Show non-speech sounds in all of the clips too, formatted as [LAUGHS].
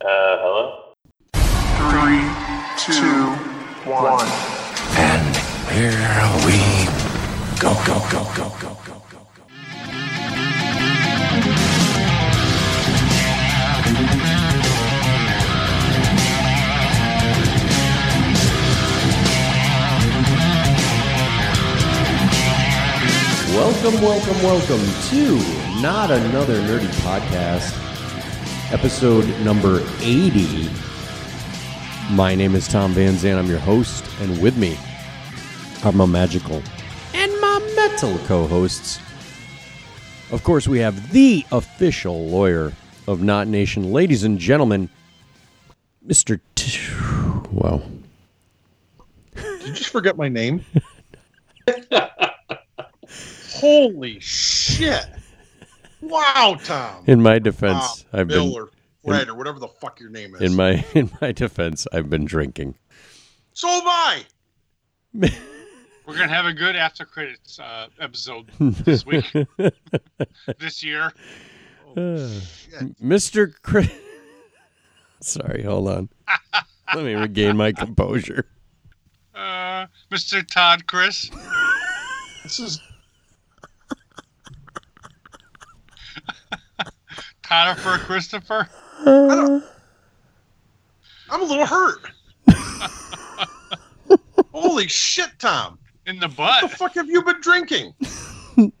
Uh, hello? Three, two, one. And here we go, go, go, go, go, go, go, go. Welcome, welcome, welcome to Not Another Nerdy Podcast, episode number 80. My name is Tom Van Zandt. I'm your host, and with me are my magical and my metal co hosts. Of course, we have the official lawyer of Not Nation. Ladies and gentlemen, Mr. T- wow. Did you just forget my name? [LAUGHS] Holy shit! Wow, Tom. In my defense, Tom, I've Bill been or Fred or whatever the fuck your name is. in my [LAUGHS] in my defense, I've been drinking. so am I. We're gonna have a good after credits uh, episode this week, [LAUGHS] this year. Shit. Mr. Chris. [LAUGHS] Sorry, hold on. Let me regain my composure. Uh, Mr. Todd, Chris, This is Tonifer, Christopher. I'm a little hurt. [LAUGHS] Holy shit, Tom! In the butt. What the fuck have you been drinking? [LAUGHS]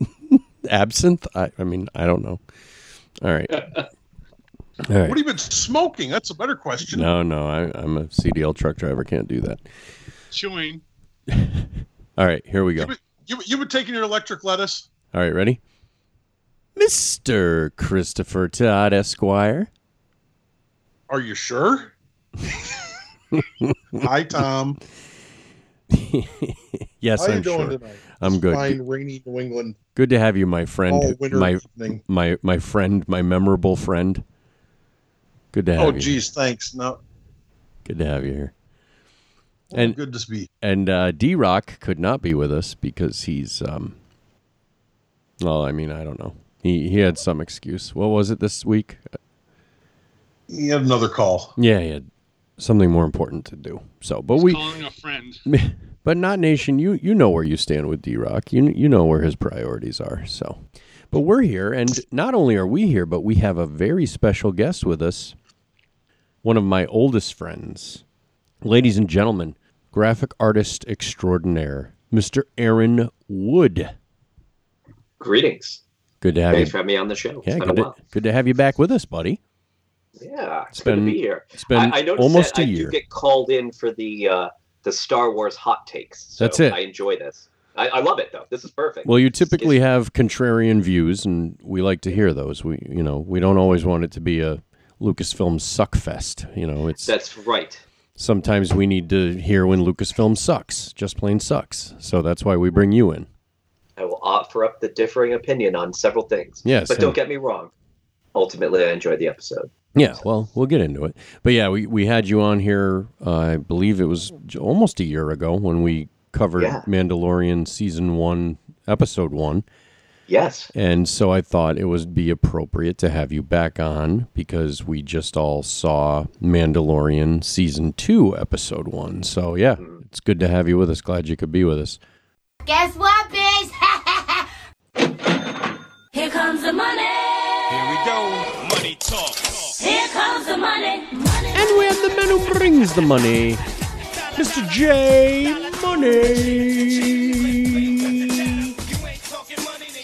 Absinthe? I, I mean, I don't know. All right. [LAUGHS] All What have you been smoking? That's a better question. No, no, I, I'm a CDL truck driver. Can't do that. Chewing. All right, here we go. You, been, you, you been taking your electric lettuce? All right, ready? Mr. Christopher Todd Esquire. Are you sure? [LAUGHS] Hi, Tom. yes, How I'm doing sure. tonight? I'm good. Fine, rainy New England Good to have you, my friend. all winter My evening. my my friend, my memorable friend. Good to have Oh, you. geez, thanks. No, Good to have you here. and And- good to be. And uh, D Rock could not be with us because he's um. Well, I mean, I don't know. He he had some excuse. What was it this week? He had another call. Yeah, he had something more important to do. So, but we, Calling a friend. [LAUGHS] but not nation. You you know where you stand with D Rock. You you know where his priorities are. So, but we're here, and not only are we here, but we have a very special guest with us. One of my oldest friends, ladies and gentlemen, graphic artist extraordinaire, Mr. Aaron Wood. Greetings. Good to have Thanks you. for having me on the show. Yeah, good to, good to have you back with us, buddy. Yeah, it's, good been- to be here. It's been I, I almost that a I year. do get called in for the uh, the Star Wars hot takes. So That's it. I enjoy this. I, I love it though. This is perfect. Well, you typically have contrarian views, and we like to hear those. We, you know, we don't always want it to be a Lucasfilm suckfest. You know, it's That's right. sometimes we need to hear when Lucasfilm sucks, just plain sucks. So that's why we bring you in. I will offer up the differing opinion on several things. Yes, but don't get me wrong. Ultimately, I enjoyed the episode. Yeah, well, we'll get into it. But yeah, we, we had you on here, uh, I believe it was almost a year ago when we covered Yeah. Mandalorian season one, episode one. Yes. And so I thought it would be appropriate to have you back on because we just all saw Mandalorian season two, episode one. So yeah, it's good to have you with us. Glad you could be with us. Guess what, bitch? Here comes the money. Here we go. Money talk. Here comes the money. Money. And we have the man who brings the money, Mr. J Money.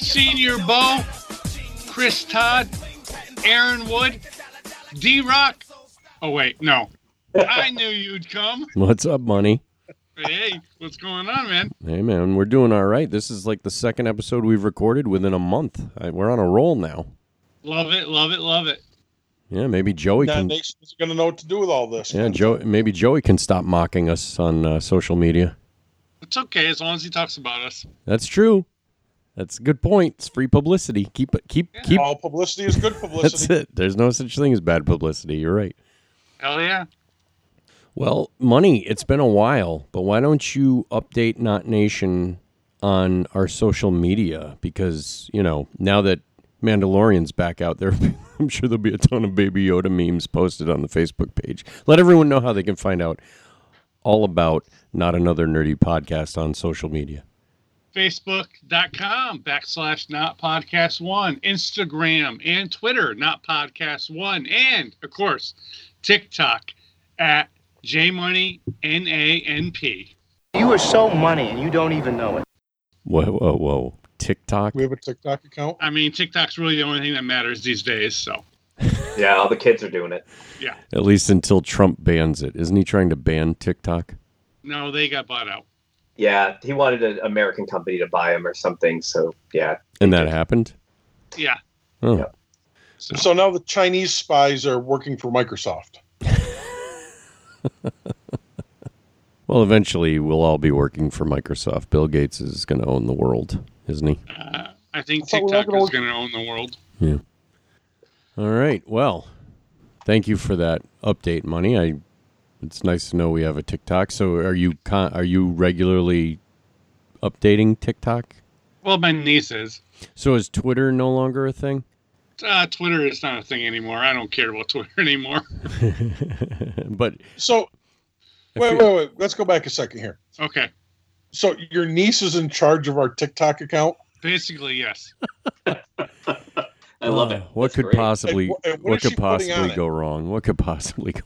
Senior Bo, Chris Todd, Aaron Wood, D Rock. Oh, wait, no. [LAUGHS] I knew you'd come. What's up, money? Hey, what's going on, man? Hey man, we're doing all right. This is like the second episode we've recorded within a month. I, we're on a roll now. Love it, love it, love it. Yeah, maybe Joey Now, can. nation's going to know what to do with all this. Yeah, Joe. Maybe Joey can stop mocking us on uh, social media. It's okay as long as he talks about us. That's true. That's a good point. It's free publicity. Keep it. Keep keep. All publicity is good [LAUGHS] publicity. That's it. There's no such thing as bad publicity. You're right. Hell yeah. Well, money. It's been a while, but why don't you update Not Nation on our social media? Because you know now that Mandalorian's back out there, [LAUGHS] I'm sure there'll be a ton of Baby Yoda memes posted on the Facebook page. Let everyone know how they can find out all about Not Another Nerdy Podcast on social media. Facebook.com backslash not podcast one, Instagram and Twitter, not podcast one, and of course, TikTok at JMoneyNANP. You are so money and you don't even know it. Whoa, whoa, whoa. TikTok? We have a TikTok account. I mean, TikTok's really the only thing that matters these days, so [LAUGHS] Yeah, all the kids are doing it. Yeah. At least until Trump bans it. Isn't he trying to ban TikTok? no, they got bought out. Yeah, he wanted an American company to buy him or something. So yeah, And that happened? Yeah. Oh. Yeah. So, So now the Chinese spies are working for Microsoft. [LAUGHS] Well, eventually we'll all be working for Microsoft. Bill Gates is going to own the world, isn't he? uh, I think I thought we were TikTok is going to own the world. Yeah. All right. Well, thank you for that update, money. I it's nice to know we have a TikTok. So, are you con- are you regularly updating TikTok? Well, my niece is. So, is Twitter no longer a thing? Uh, Twitter is not a thing anymore. I don't care about [LAUGHS] Twitter anymore. [LAUGHS] but So wait, wait, wait. Let's go back a second here. Okay. So your niece is in charge of our TikTok account. Basically, yes. [LAUGHS] I love uh, it. What That's could great. possibly And and what what is she could putting on possibly it? go wrong? What could possibly go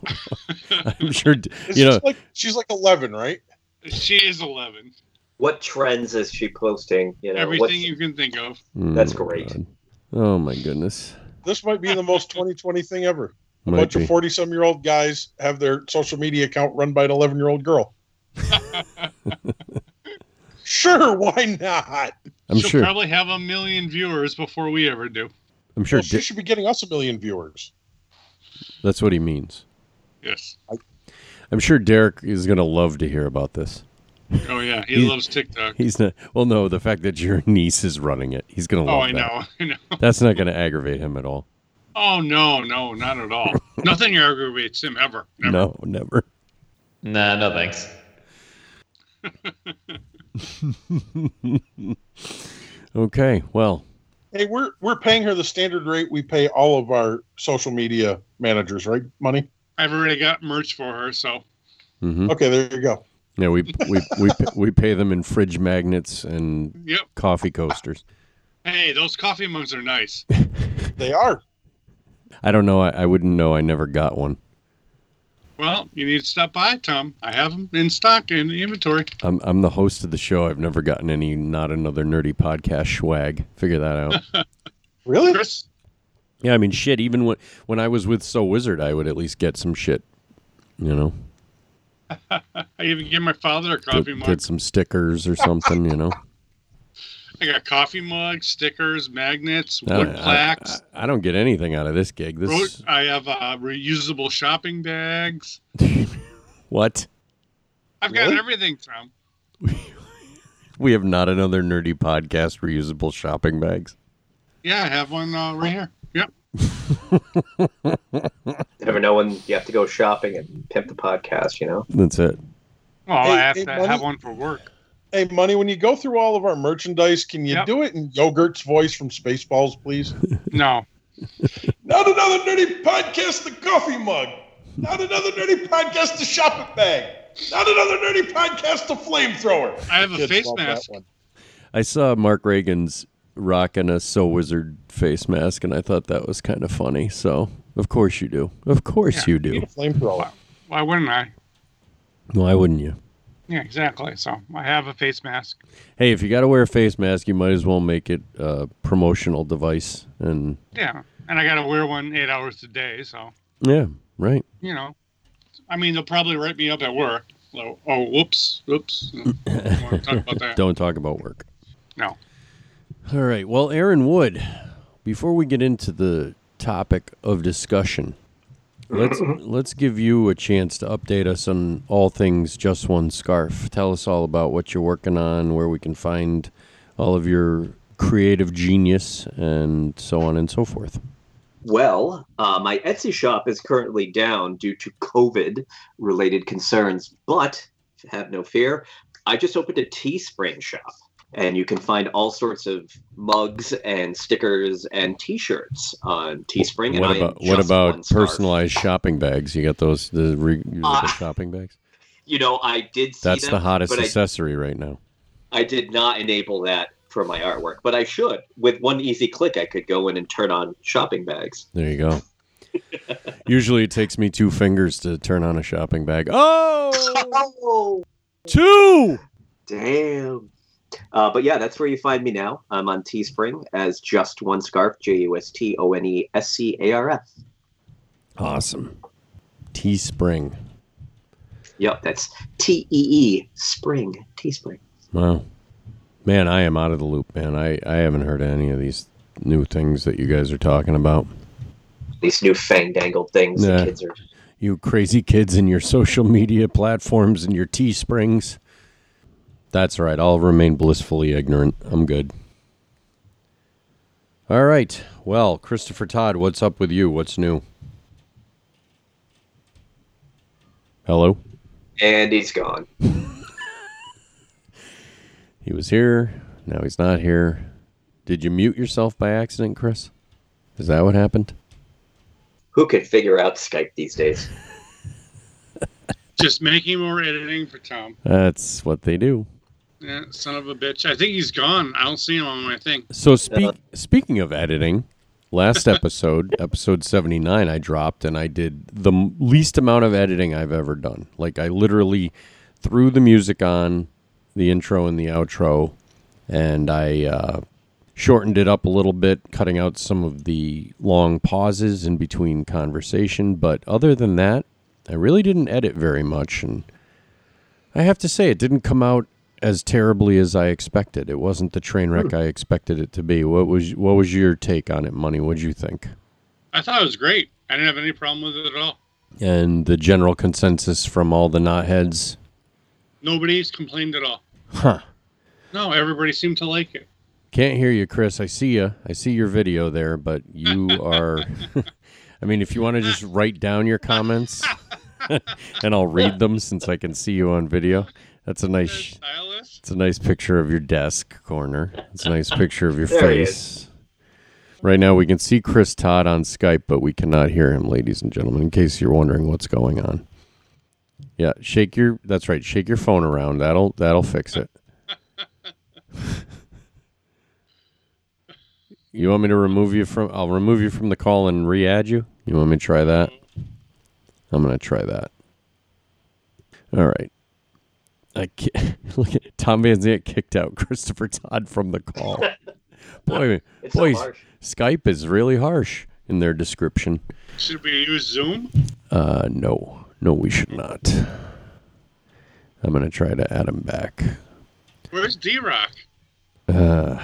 wrong? I'm sure d- you know. like she's like eleven, right? She is 11. What trends is she posting? You know, Everything you can think of. That's Oh, great. God. Oh my goodness. This might be the most 2020 thing ever. A Might bunch be. of 40 some year old guys have their social media account run by an 11 year old girl. [LAUGHS] sure, why not? I'm She'll sure. probably have a million viewers before we ever do. I'm sure Well, she Di- should be getting us a million viewers. that's what he means. Yes. I'm sure Derek is going to love to hear about this. [LAUGHS] Oh, yeah. He He's- loves TikTok. He's not. Well, no, the fact that your [LAUGHS] niece is running it, he's going to Oh, love I that. know. [LAUGHS] I know. That's not going to aggravate him at all. Oh, no, no, not at all. Nothing aggravates him ever. Never. No, never. Nah, no thanks. Okay, well, Hey, we're we're paying her the standard rate we pay all of our social media managers, right? Money. I've already got merch for her, so hmm Okay, there you go. Yeah, we we we we pay them in fridge magnets and yep. coffee coasters. Hey, those coffee mugs are nice. [LAUGHS] They are. I don't know. I, I wouldn't know. I never got one. Well, you need to stop by, Tom. I have them in stock in the inventory. I'm I'm the host of the show. I've never gotten any not another nerdy podcast swag. Figure that out. [LAUGHS] Really? Chris, yeah, I mean, shit. Even when when I was with So Wizard, I would at least get some shit. You know, [LAUGHS] I even give my father a get, coffee mug. get some stickers or something. You know, [LAUGHS] I got coffee mugs, stickers, magnets, wood I- plaques. I, I don't get anything out of this gig. This I have uh, reusable shopping bags. [LAUGHS] what? I've got Really? everything, from. We have not another nerdy podcast reusable shopping bags. Yeah, I have one uh, right here. Yep. [LAUGHS] Never know when you have to go shopping and pimp the podcast. You know. That's it. Oh, well, Hey, I have hey, to Money? have one for work. Hey, money. When you go through all of our merchandise, can you Yep. do it in Yogurt's voice from Spaceballs, please? [LAUGHS] No. Not another nerdy podcast, the coffee mug. Not another nerdy podcast, the shopping bag. Not another nerdy podcast, the flamethrower. I have a Kids face mask. I saw Mark Reagan's rocking a So Wizard face mask, and I thought that was kind of funny. So, of course you do. Of course Yeah, you Need do. a flamethrower. Why wouldn't I? Why wouldn't you? Yeah, exactly. So I have a face mask. Hey, if you got to wear a face mask, you might as well make it a promotional device. And Yeah. And I got to wear one eight hours a day. So, yeah, right. you know, I mean, they'll probably write me up at work. So, oh, whoops, whoops. I [LAUGHS] don't talk about that. Don't talk about work. No. All right. Well, Aaron Wood, before we get into the topic of discussion, let's [CLEARS THROAT] let's give you a chance to update us on all things Just One Scarf. Tell us all about what you're working on, where we can find all of your creative genius, and so on and so forth. Well, uh, my Etsy shop is currently down due to COVID related concerns, but have no fear. I just opened a Teespring shop And you can find all sorts of mugs and stickers and T-shirts on Teespring. And What about what about one scarf. personalized shopping bags? You got those the reusable Uh, shopping bags? You know, I did see That's them, the hottest but I, accessory right now. I did not enable that for my artwork, but I should. With one easy click, I could go in and turn on shopping bags. There you go. [LAUGHS] Usually it takes me two fingers to turn on a shopping bag. Oh, Oh, [LAUGHS] two! damn. Uh, but yeah, that's where you find me now. I'm on Teespring as just one scarf, J U S T O N E S C A R F. Awesome. Teespring. Yep, that's T E E Spring Teespring. Wow. Man, I am out of the loop, man. I, I haven't heard of any of these new things that you guys are talking about. These new fandangled things Yeah. the kids are. You crazy kids and your social media platforms and your Teesprings. That's right. I'll remain blissfully ignorant. I'm good. All right. Well, Christopher Todd, what's up with you? What's new? Hello? And he's gone. [LAUGHS] He was here. Now he's not here. Did you mute yourself by accident, Chris? Is that what happened? Who could figure out Skype these days? [LAUGHS] Just making more editing for Tom. That's what they do. Yeah, son of a bitch. I think he's gone. I don't see him on my thing. So speak, speaking of editing, last [LAUGHS] episode, episode 79 I dropped and I did the least amount of editing I've ever done. Like I literally threw the music on, the intro and the outro, and I uh, shortened it up a little bit, cutting out some of the long pauses in between conversation, but other than that, I really didn't edit very much and I have to say it didn't come out as terribly as I expected. It wasn't the train wreck hmm. I expected it to be. What was what was your take on it, Money? What'd you think? I thought it was great. I didn't have any problem with it at all. And the general consensus from all the knotheads? Nobody's complained at all. Huh. No, everybody seemed to like it. Can't hear you, Chris. I see you. I see your video there, but you [LAUGHS] are. [LAUGHS] I mean, if you want to just write down your comments, [LAUGHS] and I'll read them since I can see you on video. That's a nice. Stylist. It's a nice picture of your desk corner. It's a nice [LAUGHS] picture of your There face. Right now, we can see Chris Todd on Skype, but we cannot hear him, ladies and gentlemen. In case you're wondering what's going on. Yeah, shake your. That's right. Shake your phone around. That'll that'll fix it. [LAUGHS] you want me to remove you from? I'll remove you from the call and re-add you. You want me to try that? I'm gonna try that. All right. I can't, [LAUGHS] look at Tom Van Zant kicked out Christopher Todd from the call. [LAUGHS] Boy, It's so boy, harsh. Skype is really harsh in their description. Should we use Zoom? Uh, no, no, we should not. I'm gonna try to add him back. Where's D Rock? Uh,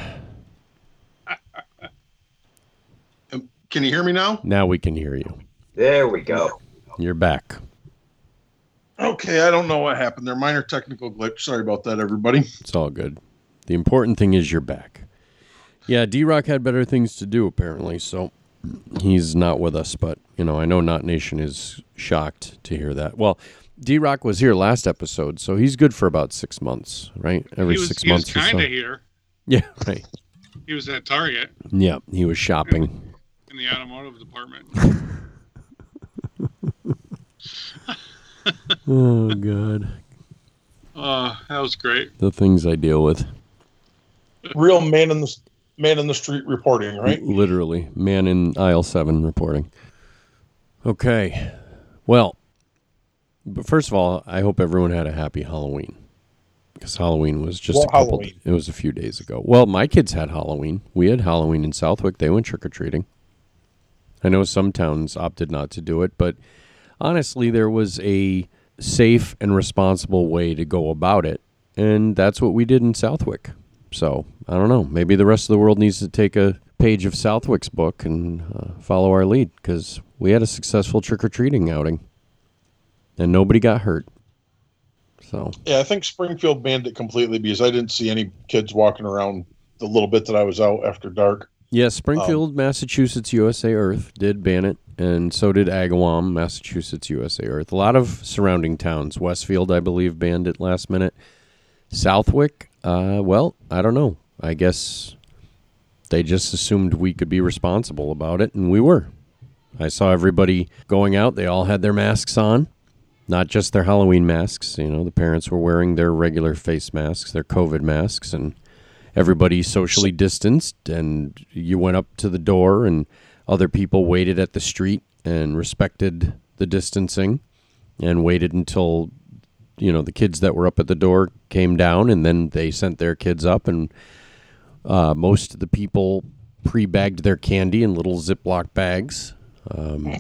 Can you hear me now? now we can hear you. There we go. You're back. Okay, I don't know what happened there. Minor technical glitch. Sorry about that, everybody. It's all good. The important thing is you're back. Yeah, D Rock had better things to do apparently, so he's not with us. But you know, I know Not Nation is shocked to hear that. Well, D Rock was here last episode, so he's good for about six months, right? Every was, six he was months or kind so. of here. Yeah, [LAUGHS] right. He was at Target Yeah, he was shopping. in the automotive department. [LAUGHS] oh God, Oh, that was great. the things I deal with. Real man in the man in the street reporting, right? Literally, man in aisle seven reporting. Okay, well, but first of all, I hope everyone had a happy Halloween because Halloween was just What a couple. Halloween? It was a few days ago. Well, my kids had Halloween. We had Halloween in Southwick. They went trick or treating. I know some towns opted not to do it, but honestly, there was a safe and responsible way to go about it, and that's what we did in Southwick. So I don't know. Maybe the rest of the world needs to take a page of Southwick's book and uh, follow our lead because we had a successful trick or treating outing, and nobody got hurt. So Yeah, I think Springfield banned it completely because I didn't see any kids walking around the little bit that I was out after dark. Yeah, Springfield, Massachusetts, USA Earth did ban it, and so did Agawam, Massachusetts, USA Earth. A lot of surrounding towns. Westfield, I believe, banned it last minute. Southwick, Uh, well, I don't know. I guess they just assumed we could be responsible about it, and we were. I saw everybody going out. They all had their masks on, not just their Halloween masks. You know, the parents were wearing their regular face masks, their COVID masks, and everybody socially distanced. And you went up to the door, and other people waited at the street and respected the distancing and waited until you know the kids that were up at the door came down and then they sent their kids up and uh, most of the people pre-bagged their candy in little ziploc bags um,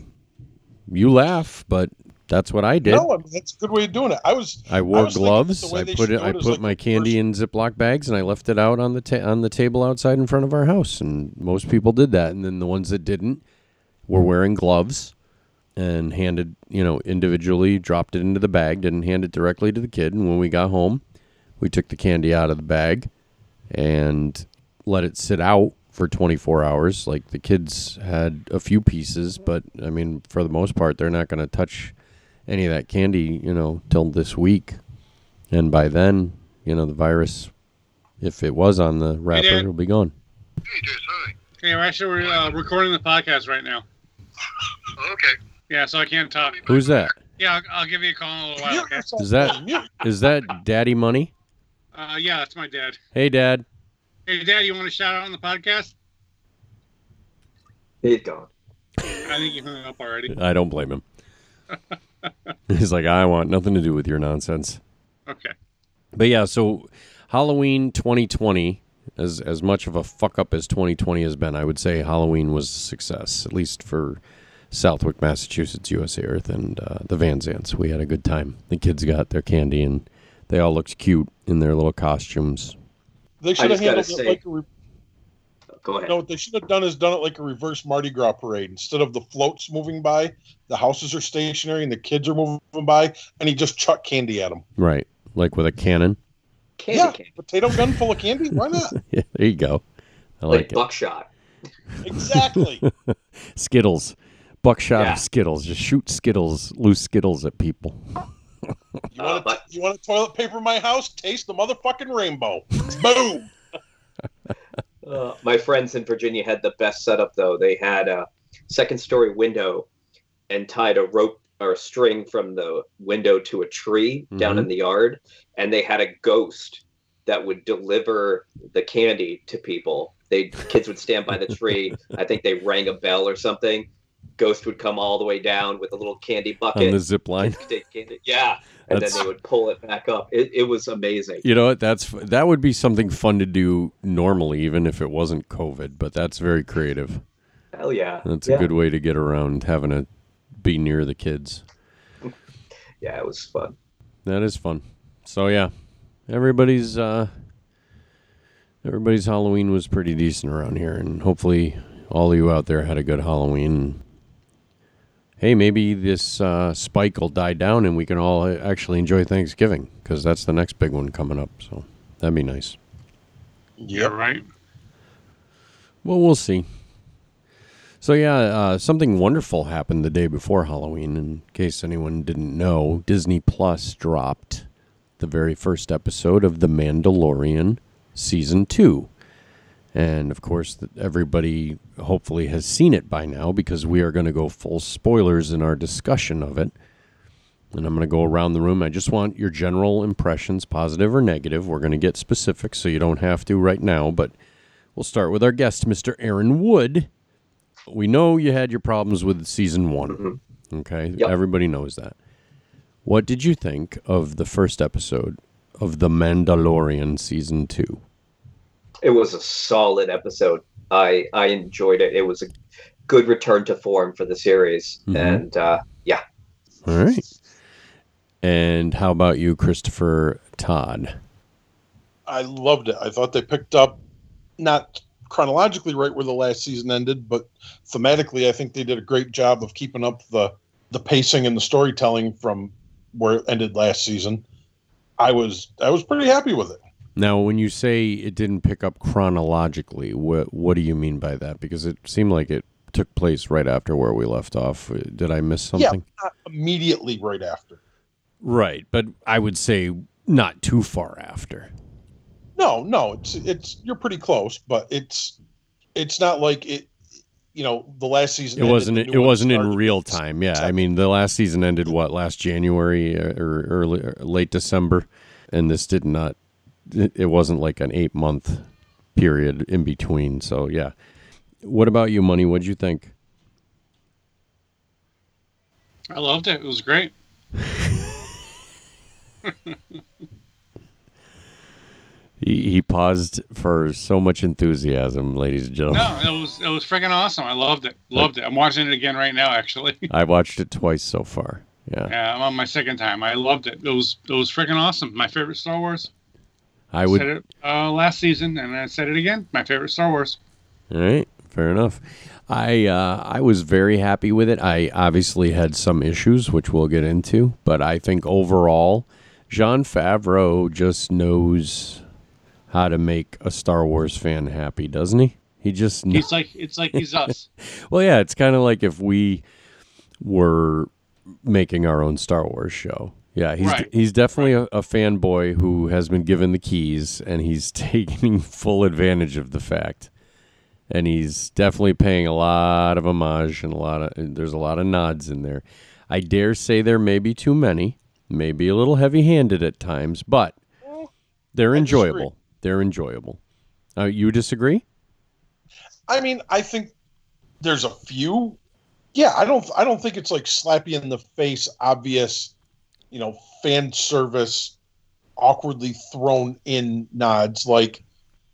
you laugh but that's what i did No, I mean, that's a good way of doing it. I was. i wore was gloves i put it i put like my candy in ziploc bags and i left it out on the ta- on the table outside in front of our house and most people did that and then the ones that didn't were wearing gloves and handed, you know, individually dropped it into the bag, didn't hand it directly to the kid. And when we got home, we took the candy out of the bag and let it sit out for 24 hours. Like the kids had a few pieces, but I mean, for the most part, they're not going to touch any of that candy, you know, till this week. And by then, you know, the virus, if it was on the wrapper, Dad. it'll be gone. Hey Jesus. Okay, we're actually uh, recording the podcast right now. Okay. Yeah, so I can't talk. Who's that? Yeah, I'll, I'll give you a call in a little while. Okay. Is that Mute. is that Daddy Money? Uh, yeah, that's my dad. Hey, Dad. Hey, Dad, you want to shout out on the podcast? He's gone. I think you hung up already. I don't blame him. [LAUGHS] [LAUGHS] He's like, I want nothing to do with your nonsense. Okay. But yeah, so Halloween 2020, as as much of a fuck up as 2020 has been, I would say Halloween was a success, at least for Southwick, Massachusetts, USA Earth, and uh, the Van Zants. We had a good time. The kids got their candy, and they all looked cute in their little costumes. They should have just gotta handled say- it like a. Re- Go ahead. no, what they should have done is done it like a reverse Mardi Gras parade. Instead of the floats moving by, the houses are stationary and the kids are moving by, and he just chuck candy at them. Right, like with a cannon. Candy yeah, cane. potato gun full of candy. Why not? [LAUGHS] Yeah, there you go. I Like, like it. buckshot. exactly. [LAUGHS] Skittles, buckshot Yeah. of Skittles. Just shoot Skittles, loose Skittles at people. You Uh, want to but- you want to toilet paper in my house? Taste the motherfucking rainbow. Boom. [LAUGHS] Uh, my friends in Virginia had the best setup though. They had a second story window and tied a rope or a string from the window to a tree down Mhm. in the yard, and they had a ghost that would deliver the candy to people. They kids would stand by the tree. [LAUGHS] I think they rang a bell or something. Ghost would come all the way down with a little candy bucket. On the zip line. Kids could take candy. Yeah, and That's- then they would pull it back up. It, it was amazing. You know what? That's that would be something fun to do normally, even if it wasn't COVID. But that's very creative. Hell yeah. That's yeah. a good way to get around having to be near the kids. [LAUGHS] Yeah, it was fun. That is fun. So yeah, everybody's uh, everybody's Halloween was pretty decent around here, and hopefully all of you out there had a good Halloween. Hey, maybe this uh, spike will die down, and we can all actually enjoy Thanksgiving because that's the next big one coming up. So that'd be nice. Yeah, right. Well, we'll see. So yeah, uh, something wonderful happened the day before Halloween. In case anyone didn't know, Disney Plus dropped the very first episode of The Mandalorian season two, and of course, everybody hopefully has seen it by now because we are going to go full spoilers in our discussion of it. And I'm going to go around the room. I just want your general impressions, positive or negative. We're going to get specific, so you don't have to right now, but. We'll start with our guest, Mr. Aaron Wood. We know you had your problems with season one. Mm-hmm. Okay. Yep. Everybody knows that. What did you think of the first episode of The Mandalorian season two? It was a solid episode. I I enjoyed it. It was a good return to form for the series, Mhm. and uh, yeah, All right. And how about you, Christopher Todd? I loved it. I thought they picked up not chronologically right where the last season ended, but thematically, I think they did a great job of keeping up the the pacing and the storytelling from where it ended last season. I was I was pretty happy with it. Now, when you say it didn't pick up chronologically, what what do you mean by that? Because it seemed like it took place right after where we left off. Did I miss something? Yeah, not immediately right after. Right, but I would say not too far after. No, no, it's it's you're pretty close, but it's it's not like it. You know, the last season. It wasn't. the It wasn't in real time. Yeah, I mean, the last season ended what last January uh, or early, or late December, and this did not. It wasn't like an eight month period in between. So yeah. What about you, Money? What'd you think? I loved it. It was great. [LAUGHS] He, he paused for so much enthusiasm, ladies and gentlemen. No, it was it was freaking awesome. I loved it. Loved it. I'm watching it again right now. Actually, [LAUGHS] I watched it twice so far. Yeah, yeah, I'm on my second time. I loved it. It was it was freaking awesome. My favorite Star Wars. I said would. it uh, last season, and I said it again. My favorite Star Wars. All right, fair enough. I uh, I was very happy with it. I obviously had some issues, which we'll get into, but I think overall, Jon Favreau just knows how to make a Star Wars fan happy, doesn't he? He just kn- He's like it's like he's us. [LAUGHS] well, yeah. It's kind of like if we were making our own Star Wars show. Yeah, he's Right. he's definitely a, a fanboy who has been given the keys, and he's [LAUGHS] taking full advantage of the fact. And he's definitely paying a lot of homage and a lot of there's a lot of nods in there. I dare say there may be too many, maybe a little heavy-handed at times, but they're enjoyable. They're enjoyable. Uh, you disagree? I mean, I think there's a few. Yeah, I don't. I don't think it's like slappy in the face, obvious, you know, fan service, awkwardly thrown in nods like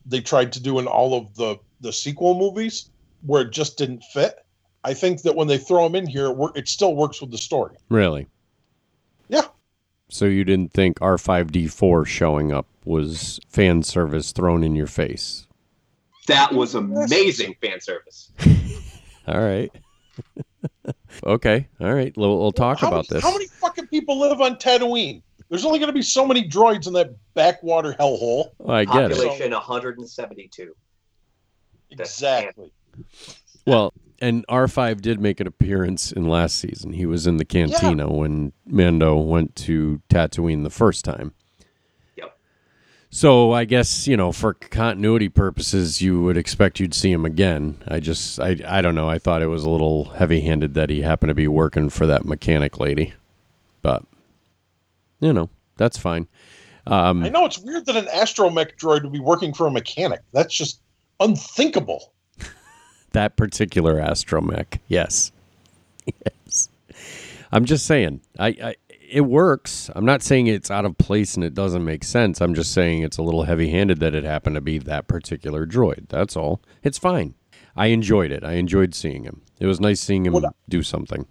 they tried to do in all of the the sequel movies, where it just didn't fit. I think that when they throw them in here, it, wor- it still works with the story. Really? Yeah. So you didn't think R5D4 showing up was fan service thrown in your face? That was amazing fan service. [LAUGHS] All right. [LAUGHS] okay. All right. We'll, we'll talk how about many, this. How many fucking people live on Tatooine? There's only going to be so many droids in that backwater hellhole. Oh, I get it. Population 172. Exactly. Well, and R5 did make an appearance in last season. He was in the cantina when Mando went to Tatooine the first time. So I guess, you know, for continuity purposes, you would expect you'd see him again. I just, I, I don't know. I thought it was a little heavy handed that he happened to be working for that mechanic lady. But, you know, that's fine. Um, I know it's weird that an astromech droid would be working for a mechanic. That's just unthinkable. [LAUGHS] that particular astromech. Yes. [LAUGHS] Yes. I'm just saying. I, I it works. I'm not saying it's out of place and it doesn't make sense. I'm just saying it's a little heavy-handed that it happened to be that particular droid. That's all. It's fine. I enjoyed it. I enjoyed seeing him. It was nice seeing him What- do something.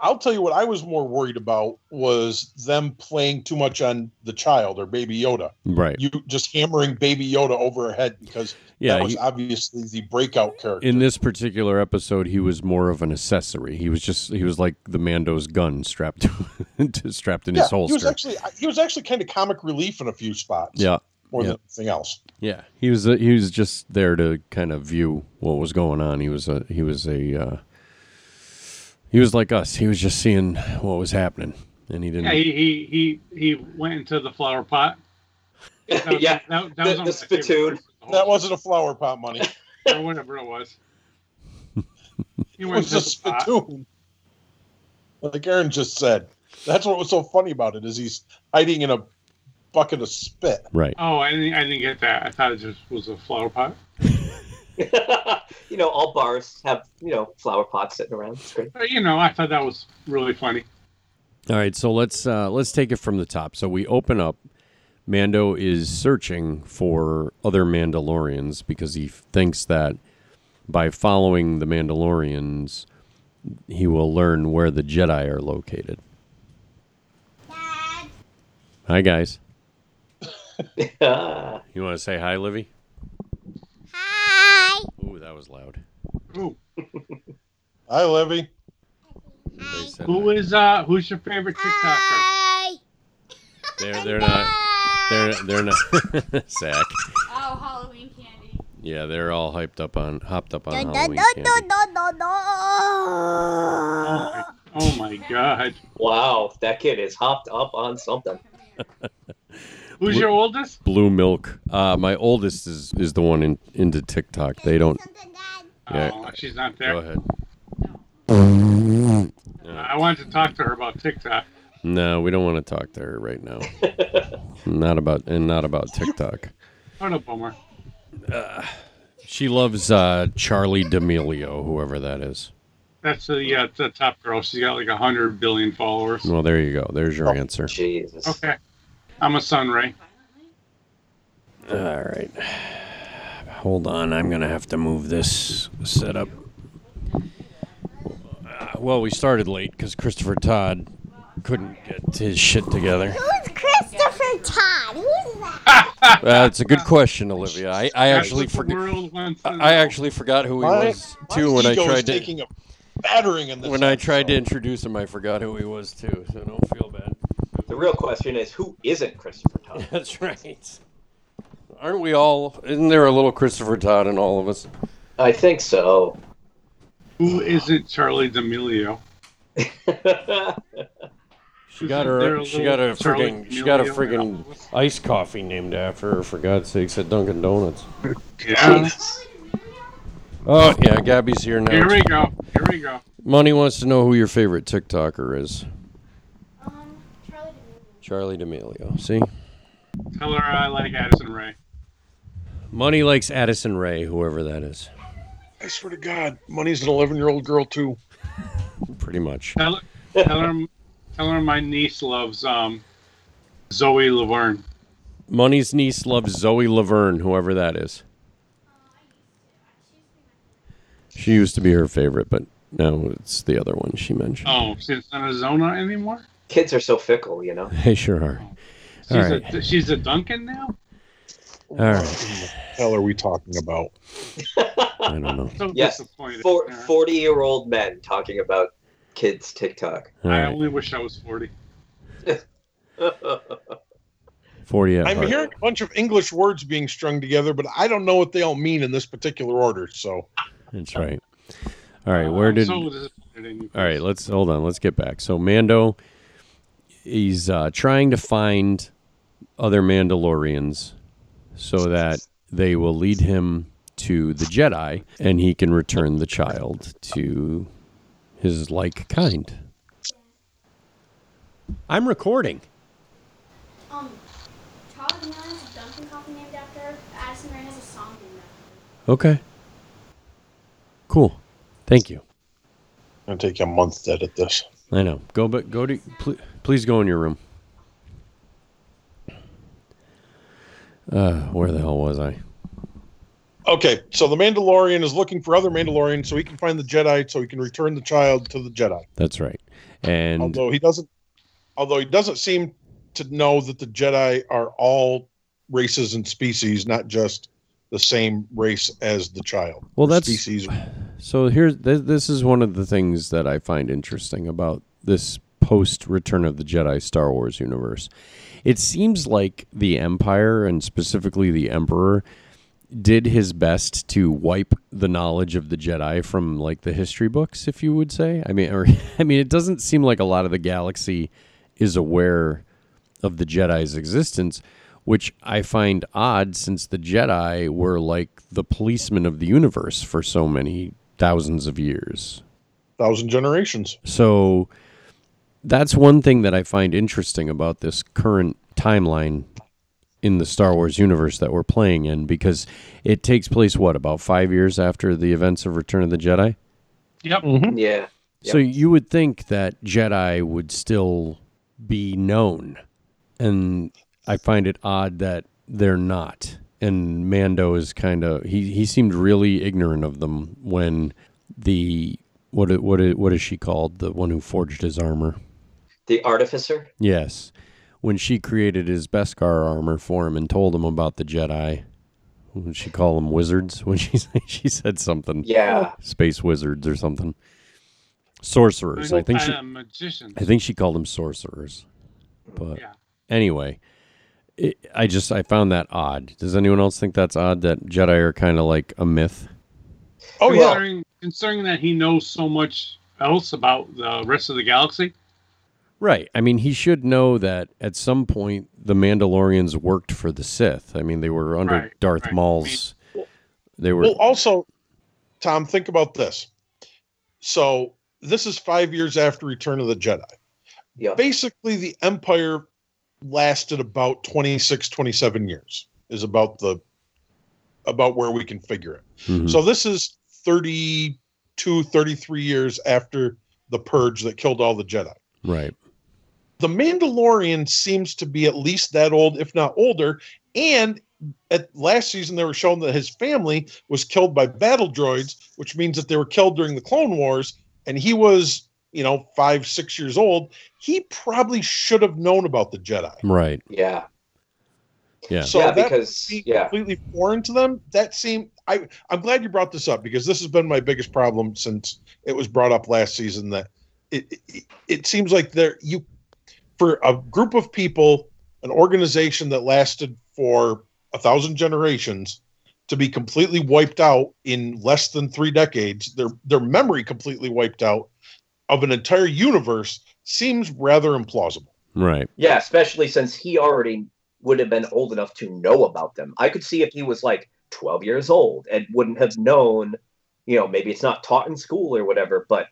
I'll tell you what I was more worried about was them playing too much on the child or Baby Yoda. Right. You just hammering Baby Yoda over her head because Yeah, that was he- obviously the breakout character. In this particular episode, he was more of an accessory. He was just he was like the Mando's gun strapped to, [LAUGHS] strapped in yeah, his he was actually he was actually kind of comic relief in a few spots. yeah. more yeah. than anything else. Yeah, he was uh, he was just there to kind of view what was going on. He was a he was a uh, he was like us. He was just seeing what was happening, and he didn't. Yeah, he, he he he went into the flower pot. [LAUGHS] That was- yeah, that, that the- was the one of my favorite spittoon. parts of the whole That wasn't a flower pot money. [LAUGHS] or whatever it was. He It went was a into the pot. spittoon. Like Aaron just said. That's what was so funny about it is he's hiding in a bucket of spit. right. Oh, I didn't, I didn't get that. I thought it just was a flower pot. [LAUGHS] you know, all bars have, you know, flower pots sitting around. It's great. You know, I thought that was really funny. All right, so let's uh, let's take it from the top. So we open up. Mando is searching for other Mandalorians because he thinks that by following the Mandalorians, he will learn where the Jedi are located. Dad. Hi, guys. [LAUGHS] You want to say hi, Livy? Hi. Ooh, that was loud. Ooh, [LAUGHS] Hi, Livy. They said who hi. is uh who's your favorite TikToker? Hi. They're they're not they're they're not [LAUGHS] Zach. Oh, Halloween candy. Yeah, they're all hyped up on hopped up on No, no, Halloween no, candy. no, no, no, no. Oh my god. wow, that kid is hopped up on something. [LAUGHS] Who's your oldest? Blue Milk. Uh, my oldest is is the one in, into TikTok. They don't. Yeah. Oh, she's not there. Go ahead. I wanted to talk to her about TikTok. No, we don't want to talk to her right now. [LAUGHS] not about and not about TikTok. What a bummer. She loves uh, Charli D'Amelio, whoever that is. That's the yeah, the top girl. She's got like a hundred billion followers. Well, there you go. There's your answer. Jesus. Okay. I'm a Sunray. All right. Hold on. I'm going to have to move this setup. Uh, well, we started late because Christopher Todd couldn't get his shit together. Who's Christopher Todd? Who's that? [LAUGHS] Uh, a good question, Olivia. I, I actually what forgot. world wants to I actually forgot who he My, was my too when I ego is tried to taking a battering in this. when I tried to introduce him. I forgot who he was too, so don't feel bad. The real question is who isn't Christopher Todd? [LAUGHS] That's right. Aren't we all? Isn't there a little Christopher Todd in all of us? I think so. Who isn't Charli D'Amelio? [LAUGHS] She got her. a She got a little friggin' She got a D'Amelio friggin' in iced coffee named after her. For God's sakes, at Dunkin' Donuts. [LAUGHS] Yeah. Oh yeah, Gabby's here now. Here we go. Here we go. Money wants to know who your favorite TikToker is. Charlie Charli D'Amelio. D'Amelio. See, Tell her I like Addison Rae. Money likes Addison Rae, whoever that is. I swear to God, Money's an 11 year old girl too. [LAUGHS] Pretty much. Tell her, tell her, tell her my niece loves um, Zoe Laverne. Money's niece loves Zoe Laverne, whoever that is. She used to be her favorite, but now it's the other one she mentioned. Oh, she's not a Zona anymore. Kids are so fickle, you know. They sure are. She's All a she's a Duncan now. All right. the hell are we talking about? I don't know. So Yes, For, forty-year-old men talking about kids TikTok. All I right. only wish I was forty. [LAUGHS] 40 at I'm heart. hearing a bunch of English words being strung together, but I don't know what they all mean in this particular order. So That's right. All right. Where uh, I'm did? so disappointed in you. All right. Let's hold on. Let's get back. So Mando, he's uh, trying to find other Mandalorians so that they will lead him to the Jedi, and he can return the child to his like kind. I'm recording. Um, Charli D'Amelio has a Dunkin' coffee named after. Addison Rae has a song named after. Okay. Cool. Thank you. it'll take you a month to edit this. I know. Go, but go to. Pl- please go in your room. Uh, where the hell was I? Okay, so the Mandalorian is looking for other Mandalorians so he can find the Jedi, so he can return the child to the Jedi. That's right. And although he doesn't, although he doesn't seem to know that the Jedi are all races and species, not just the same race as the child. Well, that's- species. [SIGHS] so here's th- this is one of the things that I find interesting about this post Return of the Jedi Star Wars universe. It seems like the Empire and specifically the Emperor did his best to wipe the knowledge of the Jedi from like the history books, if you would say. I mean, [LAUGHS] or I mean, it doesn't seem like a lot of the galaxy is aware of the Jedi's existence, which I find odd since the Jedi were like the policemen of the universe for so many thousands of years. Thousand generations. So that's one thing that I find interesting about this current timeline in the Star Wars universe that we're playing in because it takes place what about 5 years after the events of Return of the Jedi? Yep. Mm-hmm. Yeah. So you would think that Jedi would still be known. And I find it odd that they're not. And Mando is kind of he he seemed really ignorant of them when the what it- what it- what is she called? The one who forged his armor. The artificer. Yes. When she created his Beskar armor for him and told him about the Jedi. Would she call them wizards [LAUGHS] when she she said something? Yeah. Space wizards or something. Sorcerers. I think she uh, magicians. I think she called them sorcerers. But Yeah. anyway, it, I just I found that odd. Does anyone else think that's odd that Jedi are kind of like a myth? Oh yeah, considering, considering that he knows so much else about the rest of the galaxy. Right. I mean, he should know that at some point the Mandalorians worked for the Sith. I mean, they were under Right, Darth right. Maul's. They were. Well, also, Tom, think about this. So this is five years after Return of the Jedi. Yeah. Basically, the Empire lasted about 26, 27 years. Is about the about where we can figure it. Mhm. So this is 32, 33 years after the purge that killed all the Jedi. right. The Mandalorian seems to be at least that old, if not older. And at last season, they were shown that his family was killed by battle droids, which means that they were killed during the Clone Wars. And he was, you know, five, six years old. He probably should have known about the Jedi. Right. Yeah. Yeah. So Yeah, that because- be yeah. completely foreign to them. That seemed I I'm glad you brought this up because this has been my biggest problem since it was brought up last season that it it, it seems like there you for a group of people, an organization that lasted for a thousand generations to be completely wiped out in less than three decades, their their memory completely wiped out of an entire universe seems rather implausible. Right. Yeah, especially since he already would have been old enough to know about them. I could see if he was like 12 years old and wouldn't have known, you know, maybe it's not taught in school or whatever, but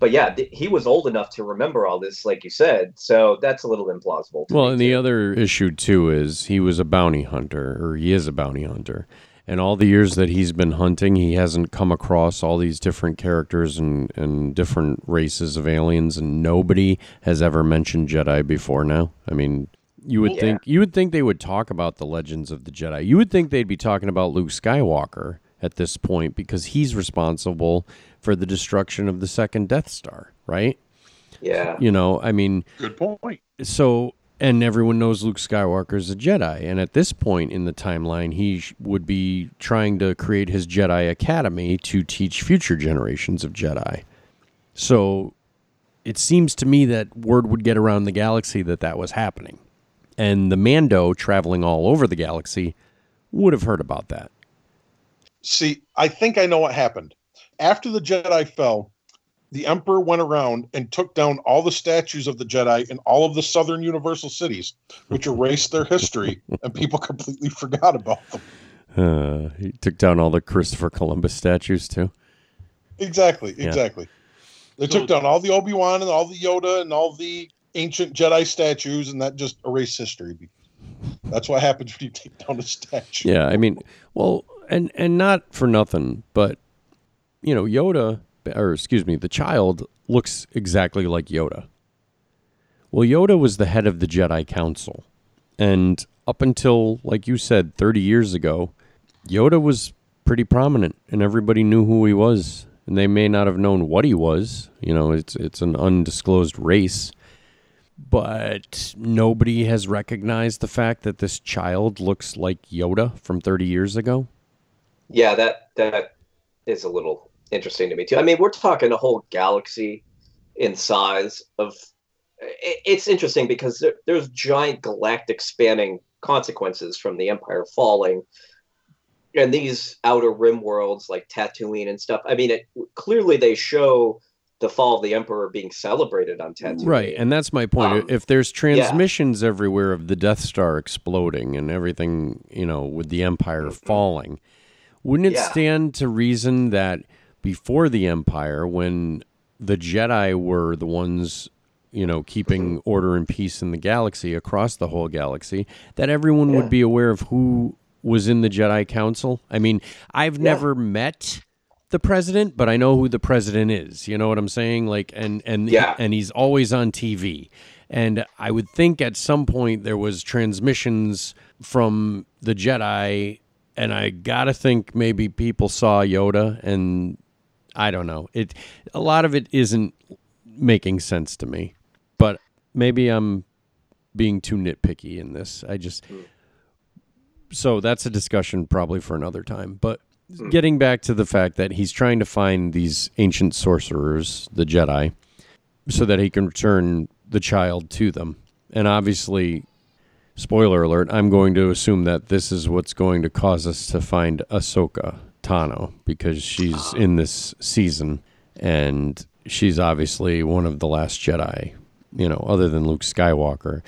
but yeah, th- he was old enough to remember all this like you said. So that's a little implausible. to Well, me, and the other issue too is he was a bounty hunter, or he is a bounty hunter. And all the years that he's been hunting, he hasn't come across all these different characters and, and different races of aliens, and nobody has ever mentioned Jedi before now. I mean, you would Yeah. think you would think they would talk about the legends of the Jedi. You would think they'd be talking about Luke Skywalker at this point because he's responsible for the destruction of the second Death Star, right? yeah. You know, I mean, Good point. so and everyone knows Luke Skywalker is a Jedi, and at this point in the timeline, he sh- would be trying to create his Jedi Academy to teach future generations of Jedi. So it seems to me that word would get around the galaxy that that was happening, and the Mando traveling all over the galaxy would have heard about that. See, I think I know what happened. After the Jedi fell, the Emperor went around and took down all the statues of the Jedi in all of the southern Universal cities, which erased their history, and people [LAUGHS] completely forgot about them. Uh, he took down all the Christopher Columbus statues too. Exactly, Yeah. exactly. They So- took down all the Obi Wan and all the Yoda and all the ancient Jedi statues, and that just erased history. That's what happens when you take down a statue. Yeah, I mean, well, and and not for nothing, but you know, Yoda, or excuse me, the child looks exactly like Yoda. Well, Yoda was the head of the Jedi Council, and up until, like you said, thirty years ago, Yoda was pretty prominent, and everybody knew who he was. And they may not have known what he was. You know, it's it's an undisclosed race but nobody has recognized the fact that this child looks like Yoda from 30 years ago. Yeah, that that is a little interesting to me too. I mean, we're talking a whole galaxy in size of. It's interesting because there, there's giant galactic spanning consequences from the Empire falling, and these outer rim worlds like Tatooine and stuff. I mean, it clearly they show the fall of the Emperor being celebrated on Tatooine. Right, and that's my point. Um, if there's transmissions everywhere of the Death Star exploding and everything, you know, with the Empire falling, wouldn't it Mm-hmm. Yeah. stand to reason that before the Empire, when the Jedi were the ones, you know, keeping Mm-hmm. order and peace in the galaxy across the whole galaxy, that everyone Yeah. would be aware of who was in the Jedi Council? I mean, I've Yeah. never met the president, but I know who the president is. You know what I'm saying? Like, and and Yeah. and he's always on TV. And I would think at some point there was transmissions from the Jedi, and I gotta think maybe people saw Yoda, and I don't know. It a lot of it isn't making sense to me, but maybe I'm being too nitpicky in this. I just hmm. so that's a discussion probably for another time. But hmm. getting back to the fact that he's trying to find these ancient sorcerers, the Jedi, so that he can return the child to them. And obviously, spoiler alert, I'm going to assume that this is what's going to cause us to find Ahsoka Because she's in this season and she's obviously one of the last Jedi you know, other than Luke Skywalker.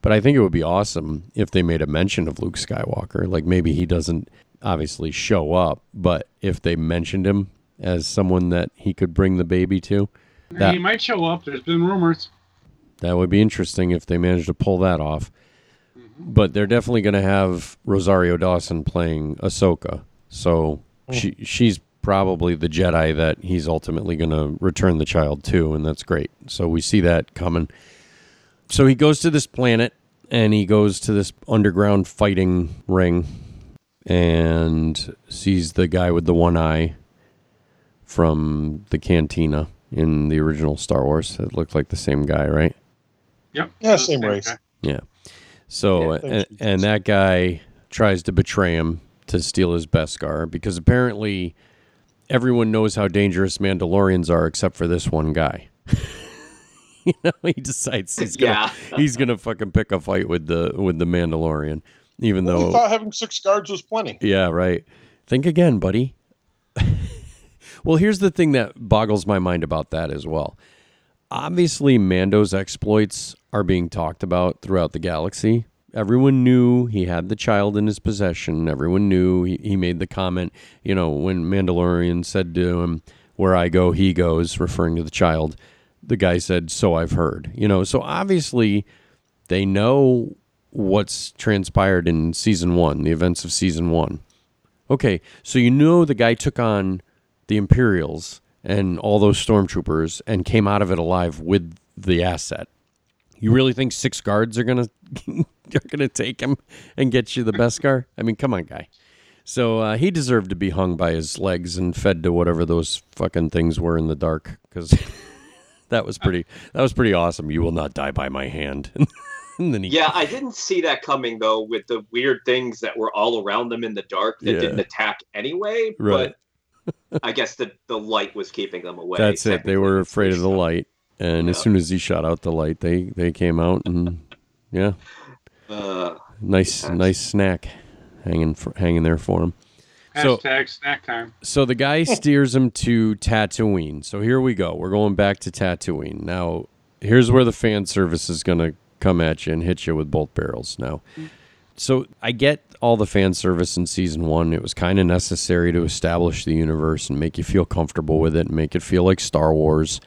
But I think it would be awesome if they made a mention of Luke Skywalker. Like maybe he doesn't obviously show up, but if they mentioned him as someone that he could bring the baby to, that he might show up. There's been rumors. that would be interesting if they managed to pull that off. Mm-hmm. But they're definitely going to have Rosario Dawson playing Ahsoka, so Mm. she she's probably the Jedi that he's ultimately going to return the child to, and that's great. So we see that coming. So he goes to this planet, and he goes to this underground fighting ring, and sees the guy with the one eye from the cantina in the original Star Wars. It looked like the same guy, right? Yep. Yeah, same race. guy. Yeah. So Yeah, and, and that guy tries to betray him to steal his Beskar because apparently everyone knows how dangerous Mandalorians are except for this one guy. [LAUGHS] you know, he decides he's gonna Yeah. he's gonna fucking pick a fight with the with the Mandalorian, even Well, though we thought having six guards was plenty. yeah, right. Think again, buddy. [LAUGHS] well, here's the thing that boggles my mind about that as well. Obviously, Mando's exploits are being talked about throughout the galaxy. Everyone knew he had the child in his possession. Everyone knew he, he made the comment, you know, when Mandalorian said to him, Where I go, he goes, referring to the child. The guy said, So I've heard. You know, so obviously they know what's transpired in season one, the events of season one. Okay, so you know the guy took on the Imperials and all those stormtroopers and came out of it alive with the asset. You really think six guards are gonna [LAUGHS] are gonna take him and get you the Beskar? I mean, come on, guy. So uh, he deserved to be hung by his legs and fed to whatever those fucking things were in the dark because [LAUGHS] that was pretty that was pretty awesome. You will not die by my hand. [LAUGHS] and then he Yeah, I didn't see that coming though with the weird things that were all around them in the dark that Yeah. didn't attack anyway. Right. But I guess the, the light was keeping them away. That's it. They were afraid of the light, and as soon as he shot out the light, they they came out and [LAUGHS] yeah, Uh, nice nice snack hanging for, hanging there for him. So Hashtag snack time. so the guy [LAUGHS] steers him to Tatooine. So here we go. We're going back to Tatooine. Now, here's where the fan service is going to come at you and hit you with both barrels. Now, so I get all the fan service in season one. It was kind of necessary to establish the universe and make you feel comfortable with it and make it feel like Star Wars.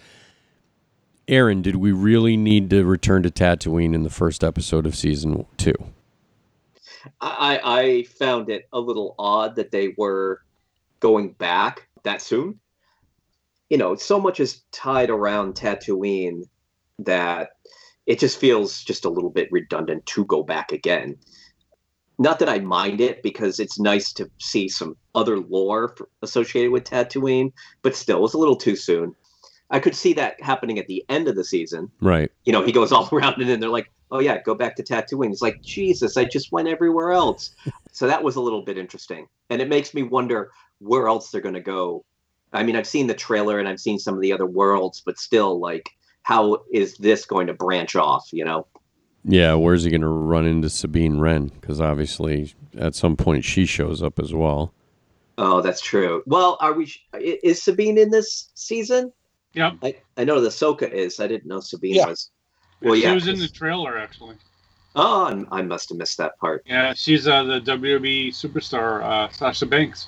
Aaron, did we really need to return to Tatooine in the first episode of season two? I, I found it a little odd that they were going back that soon. You know, so much is tied around Tatooine that it just feels just a little bit redundant to go back again. Not that I mind it because it's nice to see some other lore associated with Tatooine, but still, it's a little too soon. I could see that happening at the end of the season Right. you know, he goes all [LAUGHS] around and then they're like, oh yeah, go back to Tatooine. It's like, Jesus, I just went everywhere else. so that was a little bit interesting. And it makes me wonder where else they're going to go. I mean, I've seen the trailer and I've seen some of the other worlds, but still, like, how is this going to branch off, you know? Yeah, where's he going to run into Sabine Wren? Because obviously, at some point, she shows up as well. Oh, that's true. Well, are we, is Sabine in this season? Yep. I, I know Ahsoka is. I didn't know Sabine Yeah. was. Well, she was in the trailer actually. Oh, I'm- I must have missed that part. Yeah, she's uh, the WWE superstar uh, Sasha Banks.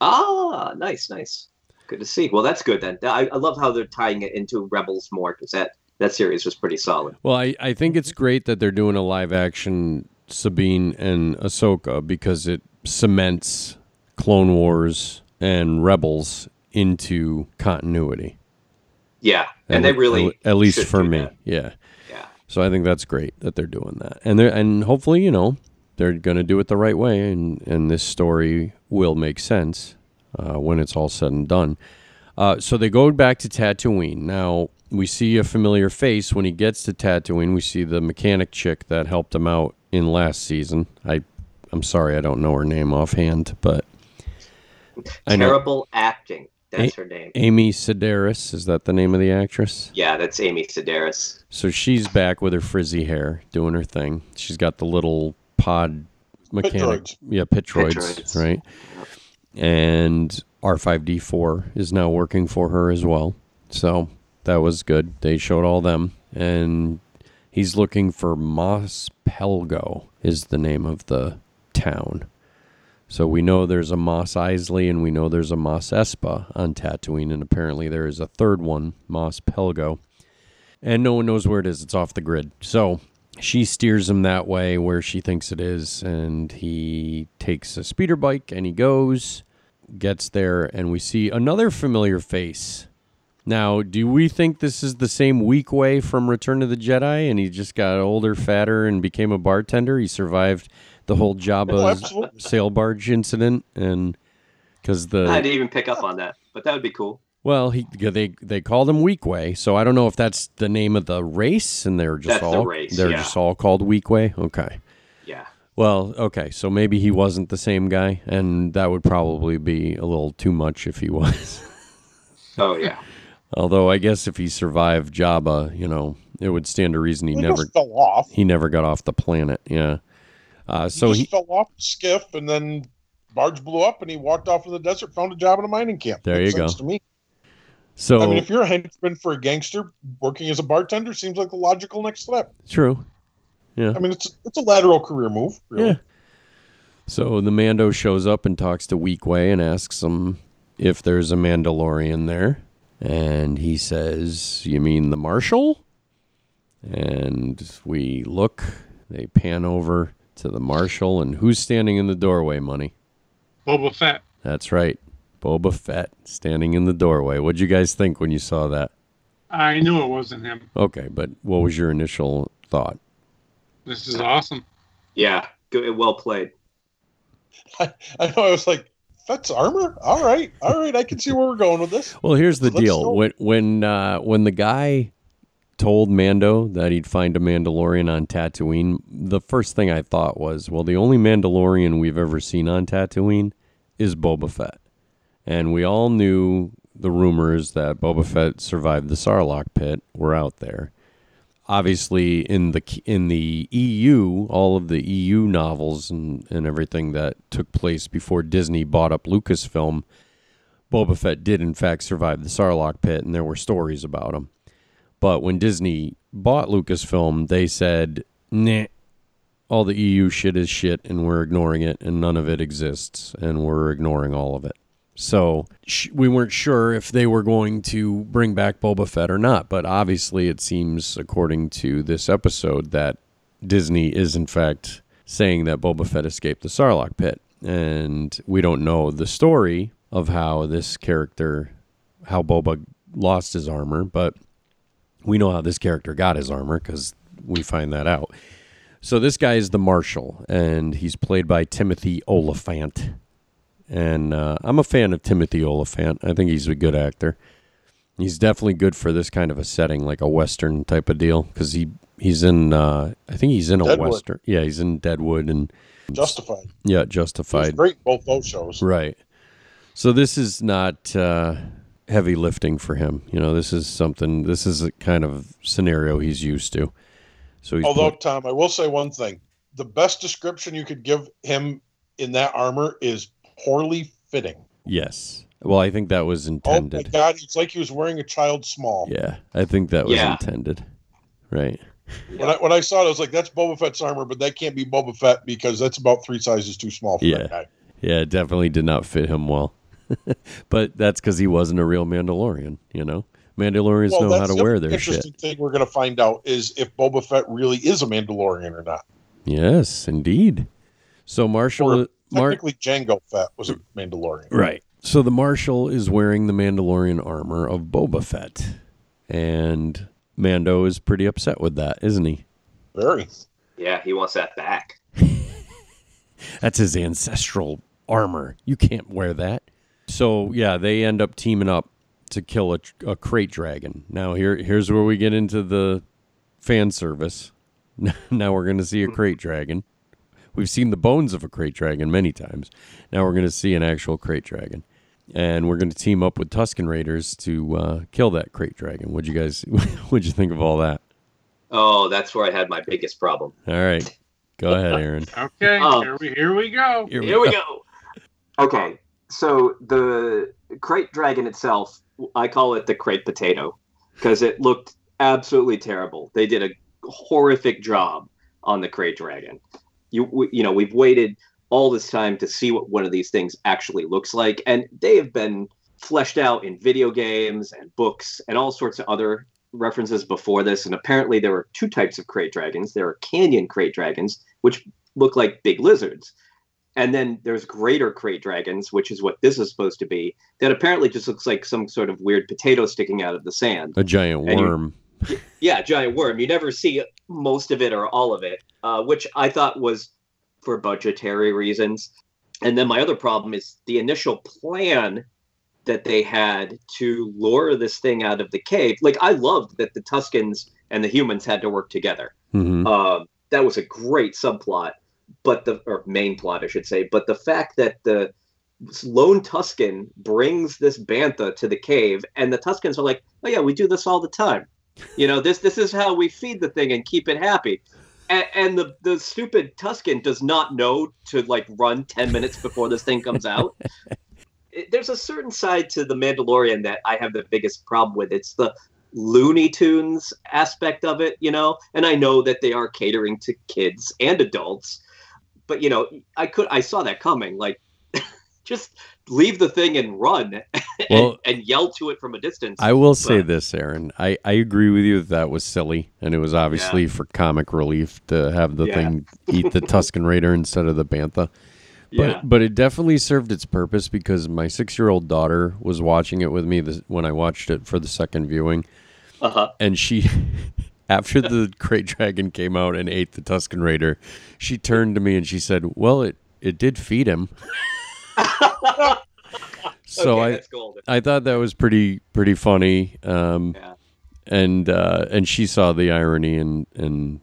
Ah, nice, nice. Good to see. Well, that's good then. I, I love how they're tying it into Rebels more because that that series was pretty solid. Well, I, I think it's great that they're doing a live action Sabine and Ahsoka because it cements Clone Wars and Rebels into continuity. Yeah, and At they really at least for me, that. yeah. Yeah. So I think that's great that they're doing that, and they are and hopefully you know they're going to do it the right way, and and this story will make sense uh, when it's all said and done. Uh, so they go back to Tatooine. Now we see a familiar face when he gets to Tatooine. We see the mechanic chick that helped him out in last season. I I'm sorry I don't know her name offhand, but Terrible acting. That's A- her name. Amy Sedaris. Is that the name of the actress? Yeah, that's Amy Sedaris. So she's back with her frizzy hair, doing her thing. She's got the little pod mechanic, droids. yeah, pit droids, droids. right? And R5D4 is now working for her as well. So that was good. They showed all them and he's looking for Mos Pelgo is the name of the town. So we know there's a Mos Eisley and we know there's a Mos Espa on Tatooine, and apparently there is a third one, Mos Pelgo. And no one knows where it is. It's off the grid. So she steers him that way where she thinks it is, and he takes a speeder bike and he goes, gets there, and we see another familiar face. Now, do we think this is the same Weequay from Return of the Jedi, and he just got older, fatter, and became a bartender? He survived the whole Oh, Jabba's absolutely. sail barge incident, and because the I didn't even pick up on that, but that would be cool. well, he they they called him Weequay, so I don't know if that's the name of the race, and they're just That's the all race, they're yeah. just all called Weequay. Okay. Yeah. Well, okay, so maybe he wasn't the same guy, and that would probably be a little too much if he [LAUGHS] was. Oh yeah. Although I guess if he survived Jabba, you know, it would stand to reason he He never fell off. he never got off the planet. Yeah. Uh, so he he fell off the skiff, and then barge blew up, and he walked off in the desert, found a job in a mining camp. There Makes you go. To me, so I mean, if you're a henchman for a gangster working as a bartender, seems like the logical next step. true. Yeah. I mean, it's it's a lateral career move. Really. Yeah. So the Mando shows up and talks to Weequay and asks him if there's a Mandalorian there. And he says, You mean the Marshal? And we look, they pan over to the Marshal, and who's standing in the doorway, Money? Boba Fett. That's right. Boba Fett standing in the doorway. What'd you guys think when you saw that? I knew it wasn't him. Okay, but what was your initial thought? This is awesome. Yeah. Good. Well played. [LAUGHS] I know. I was like, Fett's armor. All right, all right. I can see where we're going with this. Well, here's the Let's deal. go. When when uh, when the guy told Mando that he'd find a Mandalorian on Tatooine, the first thing I thought was, well, the only Mandalorian we've ever seen on Tatooine is Boba Fett, and we all knew the rumors that Boba Fett survived the Sarlacc pit were out there. Obviously, in the in the EU, all of the EU novels and, and everything that took place before Disney bought up Lucasfilm, Boba Fett did in fact survive the Sarlacc pit, and there were stories about him. But when Disney bought Lucasfilm, they said, "Nah, all the EU shit is shit, and we're ignoring it, and none of it exists, and we're ignoring all of it." So sh- we weren't sure if they were going to bring back Boba Fett or not. But obviously, it seems, according to this episode, that Disney is in fact saying that Boba Fett escaped the Sarlacc pit, and we don't know the story of how this character, how Boba lost his armor, but we know how this character got his armor because we find that out. So this guy is the Marshal, and he's played by Timothy Olyphant, and uh, I'm a fan of Timothy Olyphant. I think he's a good actor. He's definitely good for this kind of a setting, like a western type of deal, because he he's in. Uh, I think he's in a Deadwood. western. Yeah, he's in Deadwood and Justified. yeah, Justified. great. Both those shows. Right. So this is not uh, heavy lifting for him. You know, this is something. This is a kind of scenario he's used to. So he's Although, put- Tom, I will say one thing: the best description you could give him in that armor is poorly fitting. yes. Well, I think that was intended. Oh my intended. God! It's like he was wearing a child small. yeah, I think that was Yeah. intended. Right. When I when I saw it, I was like, "That's Boba Fett's armor," but that can't be Boba Fett because that's about three sizes too small for Yeah. that guy. Yeah, it definitely did not fit him well. [LAUGHS] but that's because he wasn't a real Mandalorian. You know, Mandalorians know how to the wear their interesting shit. thing we're going to find out is if Boba Fett really is a Mandalorian or not. Yes, indeed. So Marshall, Or Mar- technically, Jango Fett was a Mandalorian. Right. So the Marshal is wearing the Mandalorian armor of Boba Fett. And Mando is pretty upset with that, isn't he? Very. Yeah. He wants that back. [LAUGHS] That's his ancestral armor. You can't wear that. So, yeah, they end up teaming up to kill a, a krayt dragon. Now, here here's where we get into the fan service. [LAUGHS] now we're going to see a krayt dragon. We've seen the bones of a krayt dragon many times. Now we're going to see an actual krayt dragon. And we're going to team up with Tuscan Raiders to uh, kill that krayt dragon. What'd you guys, [LAUGHS] what'd you think of all that? Oh, that's where I had my biggest problem. All right. Go ahead, Aaron. [LAUGHS] Okay, Um, here we here we go. Here Here we go. Okay, so the krayt dragon itself, I call it the crate potato because it looked absolutely terrible. They did a horrific job on the Krayt Dragon. You we- you know we've waited all this time to see what one of these things actually looks like, and they have been fleshed out in video games and books and all sorts of other references before this. And apparently there are two types of Krayt Dragons. There are Canyon Krayt Dragons, which look like big lizards. And then there's greater Krayt Dragons, which is what this is supposed to be, that apparently just looks like some sort of weird potato sticking out of the sand. A giant And you- worm. Yeah, giant worm. You never see most of it or all of it, uh, which I thought was for budgetary reasons. And then my other problem is the initial plan that they had to lure this thing out of the cave. Like, I loved that the Tuscans and the humans had to work together. Mhm. Um, that was a great subplot, but the or main plot, I should say. But the fact that the lone Tuscan brings this bantha to the cave, and the Tuscans are like, "Oh yeah, we do this all the time. You know, this this is how we feed the thing and keep it happy." And, and the the stupid Tuscan does not know to like run ten minutes before this thing comes out. [LAUGHS] It- There's a certain side to the Mandalorian that I have the biggest problem with. It's the Looney Tunes aspect of it, you know. And I know that they are catering to kids and adults, but you know, I could I saw that coming. Like, [LAUGHS] just leave the thing and run [LAUGHS] and, Well- and yell to it from a distance. I will say this, Aaron. I, I agree with you that that was silly, and it was obviously for comic relief to have the Yeah. thing [LAUGHS] eat the Tuscan Raider instead of the Bantha. But Yeah. but it definitely served its purpose because my six year old daughter was watching it with me this, when I watched it for the second viewing, Uh-huh. and she. After the [LAUGHS] Krayt Dragon came out and ate the Tuscan Raider, she turned to me and she said, "Well, it it did feed him." [LAUGHS] so Okay, I. I thought that was pretty pretty funny. Um, Yeah. and uh, and she saw the irony and and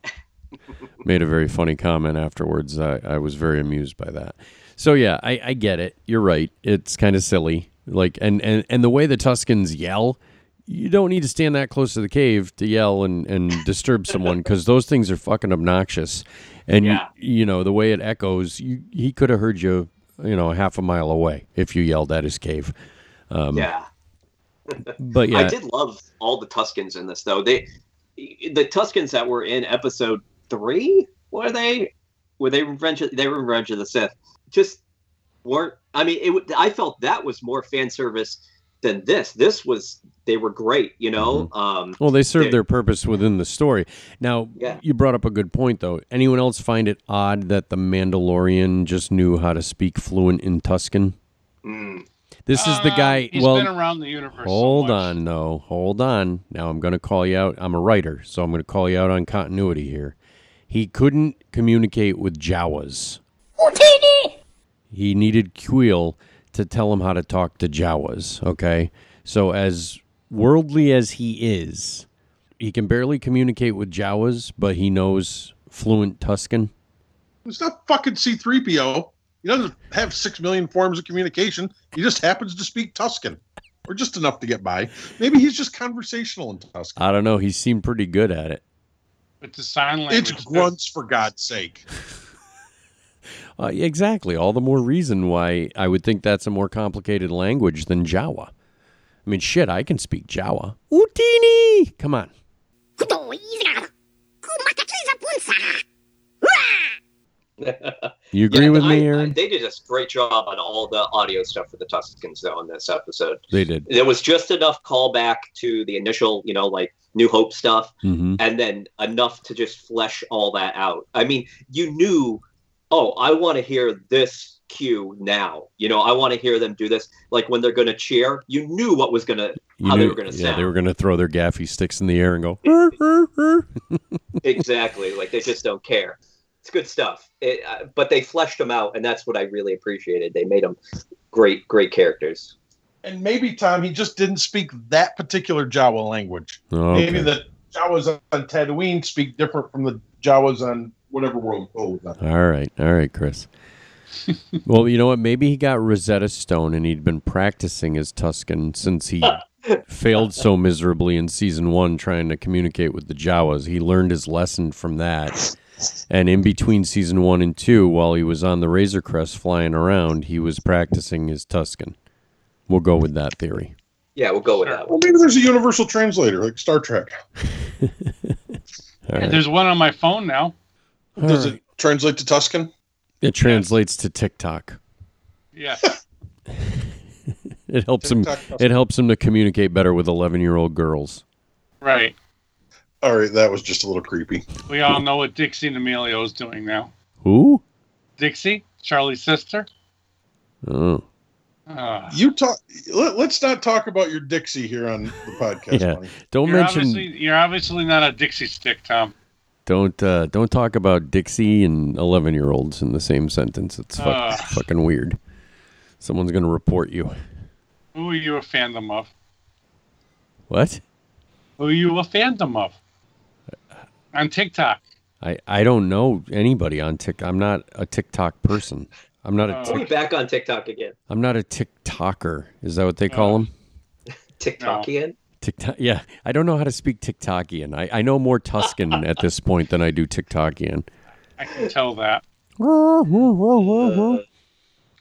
[LAUGHS] made a very funny comment afterwards. I, I was very amused by that. So yeah, I, I get it. You're right. It's kind of silly. Like and, and and the way the Tuscans yell, you don't need to stand that close to the cave to yell and, and disturb someone because [LAUGHS] those things are fucking obnoxious. And Yeah. you know the way it echoes, you, he could have heard you, you know, half a mile away if you yelled at his cave. Um, yeah. But yeah, I did love all the Tuscans in this, though. They, the Tuscans that were in episode three, were they? Were they Revenge? Of, they were Revenge of the Sith. Just weren't. I mean, it. would- I felt that was more fan service than this. This was. They were great, you know. Um, Well, they served their purpose within the story. Now, Yeah. you brought up a good point, though. Anyone else find it odd that the Mandalorian just knew how to speak fluent in Tuscan? mm, This is the Uh, guy. He's well, been around the universe. so hold much. on, no, hold on. Now I'm going to call you out. I'm a writer, so I'm going to call you out on continuity here. He couldn't communicate with Jawas. He needed Kuiil to tell him how to talk to Jawas. Okay, so as worldly as he is, he can barely communicate with Jawas, but he knows fluent Tuscan. It's not fucking C3PO. He doesn't have six million forms of communication. He just happens to speak Tuscan, or just enough to get by. Maybe he's just conversational in Tuscan. I don't know. He seemed pretty good at it. It's a sign language. It's grunts, for God's sake. Uh, exactly. All the more reason why I would think that's a more complicated language than Jawa. I mean, shit, I can speak Jawa. Utini! Come on. You agree yeah, with I- me, I- Aaron? they did a great job on all the audio stuff for the Tuscans, though, on this episode. they did. There was just enough callback to the initial, you know, like New Hope stuff, hmm and then enough to just flesh all that out. I mean, you knew, oh, I want to hear this cue now. You know, I want to hear them do this. Like when they're going to cheer, you knew what was going to, how knew, they were going to yeah, sound. they were going to throw their gaffi sticks in the air and go. [LAUGHS] Exactly. Like they just don't care. It's good stuff. It, uh, but they fleshed them out, and that's what I really appreciated. They made them great, great characters. And maybe Tom, he just didn't speak that particular Jawa language. Okay. Maybe the Jawas on Tatooine speak different from the Jawas on whatever world Poe was on. All right, all right, Chris. [LAUGHS] well, you know what? Maybe he got Rosetta Stone and he'd been practicing his Tuscan since he [LAUGHS] failed so miserably in season one trying to communicate with the Jawas. He learned his lesson from that. And in between season one and two, while he was on the Razor Crest flying around, he was practicing his Tuscan. We'll go with that theory. Yeah, we'll go with that Well, maybe there's a universal translator like Star Trek. [LAUGHS] All Yeah, right. There's one on my phone now. All Does right. it translate to Tuscan? It translates to TikTok. Yeah. [LAUGHS] It helps him. TikTok It helps him to communicate better with eleven-year-old girls. Right. All right, that was just a little creepy. We all know what Dixie D'Amelio is doing now. Who? Dixie, Charli's sister. Oh, Uh, You talk. Let, us not talk about your Dixie here on the [LAUGHS] podcast. Yeah. Money. don't you're mention. obviously you're obviously not a Dixie stick, Tom. Don't uh, don't talk about Dixie and eleven-year-olds in the same sentence. It's fuck, Ugh. fucking weird. Someone's gonna report you. Who are you a fandom of? What? Who are you a fandom of? On TikTok. I, I don't know anybody on Tik. I'm not a TikTok person. I'm not a Oh. We'll be Tik, back on TikTok again. I'm not a TikToker. Is that what they call Oh. them? [LAUGHS] TikTokian. TikTok. Yeah, I don't know how to speak TikTokian. I, I know more Tuscan [LAUGHS] at this point than I do TikTokian. I can tell that. Uh, [LAUGHS]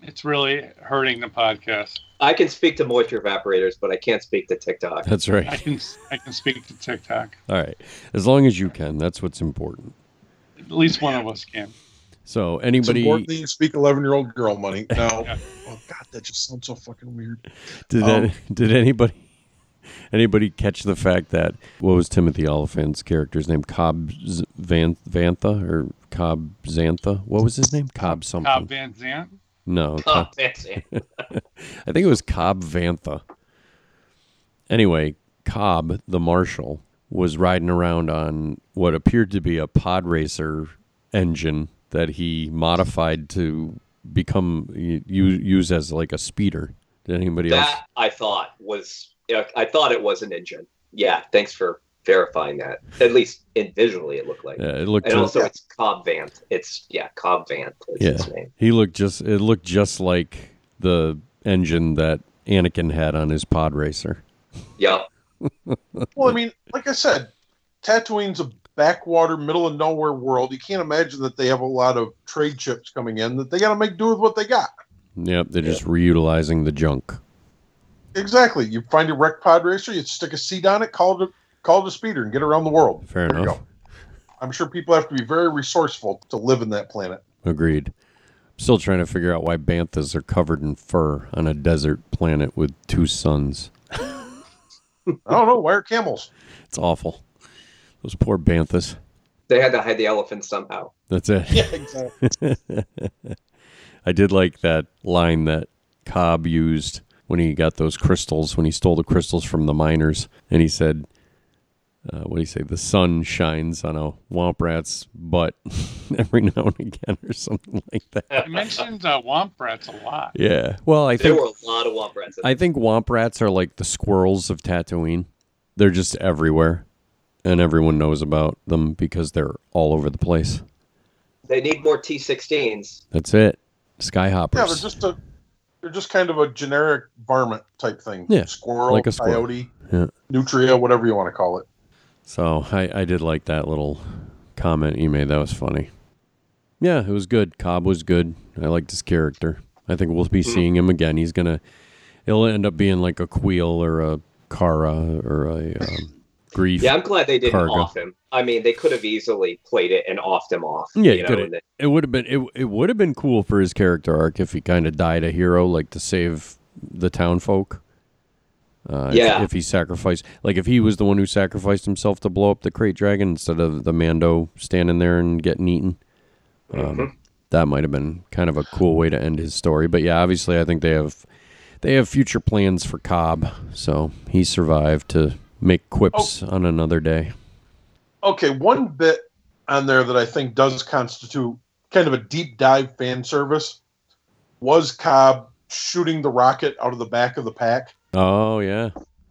It's really hurting the podcast. I can speak to moisture evaporators, but I can't speak to TikTok. That's right. I right. can I can speak to TikTok. All right, as long as you can, that's what's important. At least one of us can. So It's anybody important you speak eleven-year-old girl money. [LAUGHS] No. Yeah. oh god, that just sounds so fucking weird. did Um, that, did anybody anybody catch the fact that what was Timothy Olyphant's character's name? Cobb Van Vantha or Cobb Xantha? What was his name? Cobb something. Cobb Van Zant. No, Cobb- that's [LAUGHS] it. I think it was Cobb Vantha. Anyway, Cobb, the marshal, was riding around on what appeared to be a pod racer engine that he modified to become u- use as like a speeder. Did anybody else? That I thought was. Yeah, I thought it was an engine. Yeah, thanks for verifying that. At least in visually, it looked like. Yeah, it looked. And just- also, it's Cobb Vanth. It's yeah, Cobb Vanth is Yeah. his name. he looked just. It looked just like the engine that Anakin had on his pod racer. Yeah, [LAUGHS] Well, I mean, like I said, Tatooine's a backwater, middle of nowhere world. You can't imagine that they have a lot of trade ships coming in. That they got to make do with what they got. Yep, they're just reutilizing the junk. Exactly. You find a wrecked pod racer, you stick a seat on it, call it a, call it a speeder, and get around the world. Fair There you enough. go. I'm sure people have to be very resourceful to live in that planet. Agreed. Still trying to figure out why banthas are covered in fur on a desert planet with two suns. [LAUGHS] I don't know. Why are camels? It's awful. Those poor banthas. they had to hide the elephant somehow. That's it. Yeah, [LAUGHS] exactly. I did like that line that Cobb used when he got those crystals, when he stole the crystals from the miners. And he said, uh, what do you say? The sun shines on a womp rat's butt [LAUGHS] every now and again, or something like that. I mentioned uh, Womp Rats a lot. Yeah. Well, I There think were a lot of womp rats. I think womp rats are like the squirrels of Tatooine. They're just everywhere, and everyone knows about them because they're all over the place. They need more T16s. That's it. Skyhoppers. Yeah, they're just a they're just kind of a generic varmint type thing. Yeah, Squirrel, like a squirrel. coyote, Yeah. nutria, whatever you want to call it. So I, I did like that little comment you made. That was funny. Yeah, it was good. Cobb was good. I liked his character. I think we'll be seeing him again. He's gonna. He'll end up being like a Kuiil or a Cara or a um, Greef. Yeah, I'm glad they didn't Karga. off him. I mean, they could have easily played it and offed him off. Yeah, you know, have. It would have been. It, it would have been cool for his character arc if he kind of died a hero, like to save the town folk. Uh, if- Yeah. If, he sacrificed, like if he was the one who sacrificed himself to blow up the krayt dragon instead of the Mando standing there and getting eaten, um, Mm-hmm. that might have been kind of a cool way to end his story. But yeah, obviously, I think they have they have future plans for Cobb, so he survived to make quips oh. on another day. Okay, one bit on there that I think does constitute kind of a deep dive fan service was Cobb shooting the rocket out of the back of the pack. Oh yeah,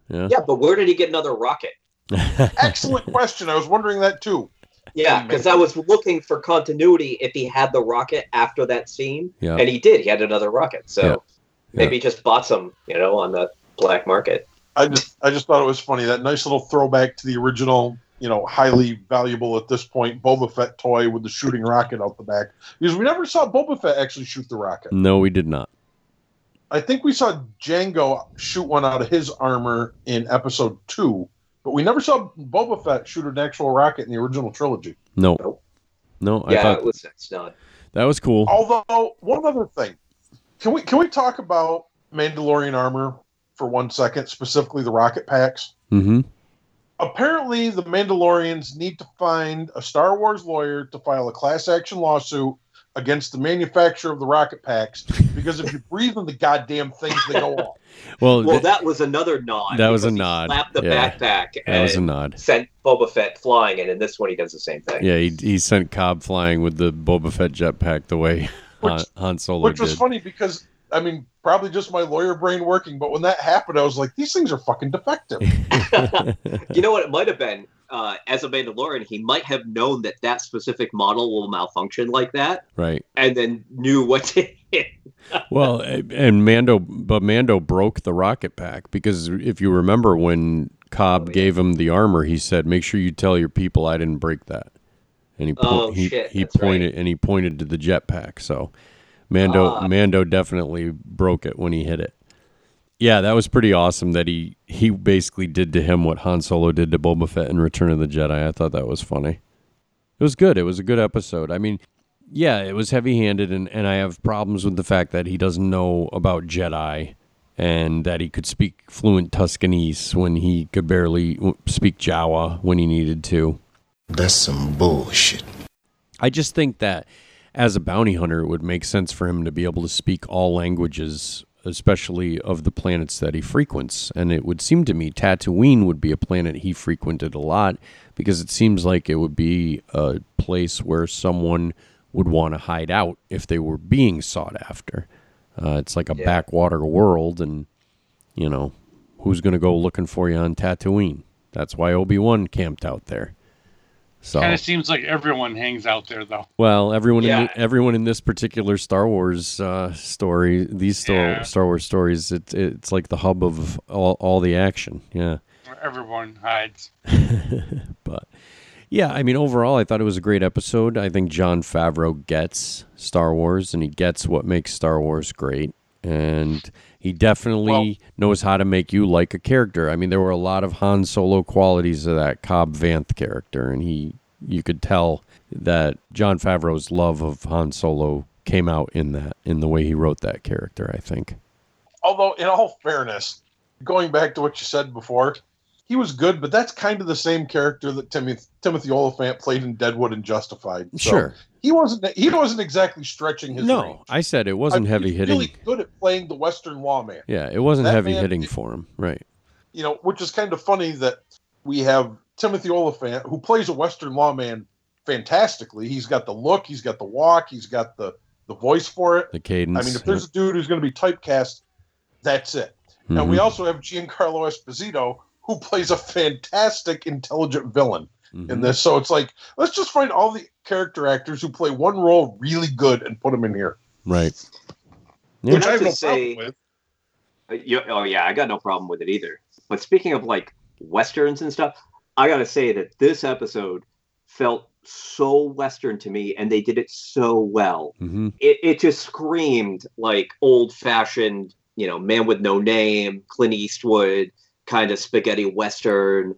yeah. Yeah, but where did he get another rocket? [LAUGHS] Excellent question. I was wondering that too. Yeah, because I was looking for continuity if he had the rocket after that scene, Yeah. and he did. He had another rocket, so Yeah. maybe he just bought some, you know, on the black market. I just I just thought it was funny that nice little throwback to the original, you know, highly valuable at this point Boba Fett toy with the shooting rocket out the back because we never saw Boba Fett actually shoot the rocket. No, we did not. I think we saw Jango shoot one out of his armor in episode two, but we never saw Boba Fett shoot an actual rocket in the original trilogy. No, Nope. no, I yeah, thought it was that's not. that was cool. Although one other thing, can we can we talk about Mandalorian armor for one second, specifically the rocket packs? Mm-hmm. Apparently, the Mandalorians need to find a Star Wars lawyer to file a class action lawsuit against the manufacturer of the rocket packs because if you [LAUGHS] breathe in the goddamn things, they go off. [LAUGHS] Well, Well, th- that was another nod. That was a he nod, Slapped the yeah. backpack that was a nod. sent Boba Fett flying, and in this one he does the same thing. Yeah, he, he sent Cobb flying with the Boba Fett jetpack the way Han, Which- Han Solo Which was did. funny because I mean, probably just my lawyer brain working, but when that happened, I was like, these things are fucking defective. [LAUGHS] [LAUGHS] You know what? It might have been uh, as a Mandalorian, he might have known that that specific model will malfunction like that, right. and then knew what to [LAUGHS] hit. Well, and Mando, but Mando broke the rocket pack because if you remember when Cobb Oh, yeah. gave him the armor, he said, "Make sure you tell your people I didn't break that." And he po- Oh, he, shit, he that's right. pointed and he pointed to the jetpack. So Mando Ah. Mando definitely broke it when he hit it. Yeah, that was pretty awesome. That he he basically did to him what Han Solo did to Boba Fett in Return of the Jedi. I thought that was funny. It was good. It was a good episode. I mean, yeah, it was heavy handed, and, and I have problems with the fact that he doesn't know about Jedi and that he could speak fluent Tuscanese when he could barely speak Jawa when he needed to. That's some bullshit. I just think that as a bounty hunter, it would make sense for him to be able to speak all languages, especially of the planets that he frequents. And it would seem to me Tatooine would be a planet he frequented a lot because it seems like it would be a place where someone would want to hide out if they were being sought after. Uh, it's like a Yeah. backwater world, and you know who's going to go looking for you on Tatooine? That's why Obi Wan camped out there. So Kind of seems like everyone hangs out there, though. well, everyone in the, everyone in this particular Star Wars uh, story, these Star, Yeah. Star Wars stories, it, it's like the hub of all, all the action. Yeah, Where everyone hides. [LAUGHS] but yeah, I mean, overall, I thought it was a great episode. I think Jon Favreau gets Star Wars, and he gets what makes Star Wars great, and he definitely Well- knows how to make you like a character. I mean, there were a lot of Han Solo qualities of that Cobb Vanth character, and he you could tell that Jon Favreau's love of Han Solo came out in that in the way he wrote that character. I think. Although, in all fairness, going back to what you said before, he was good, but that's kind of the same character that Timothy Timothy Olyphant played in Deadwood and Justified. So Sure. he wasn't he wasn't exactly stretching his No, range. I said it wasn't mean, heavy he's hitting. Really good at playing the Western lawman. Yeah, it wasn't That heavy man- hitting for him. Right. You know, which is kind of funny that we have Timothy Olyphant who plays a Western lawman fantastically. He's got the look, he's got the walk, he's got the the voice for it. The cadence. I mean, if there's a dude who's going to be typecast, that's it. And we Mhm, also have Giancarlo Esposito, who plays a fantastic, intelligent villain in mhm. this. So it's like, let's just find all the character actors who play one role really good and put them in here. Right. You Which I have have to no say- problem with. Uh, you- oh yeah, I got no problem with it either. But speaking of like westerns and stuff, I gotta say that this episode felt so western to me, and they did it so well. hmm It it just screamed like old fashioned, you know, man with no name, Clint Eastwood kind of spaghetti western,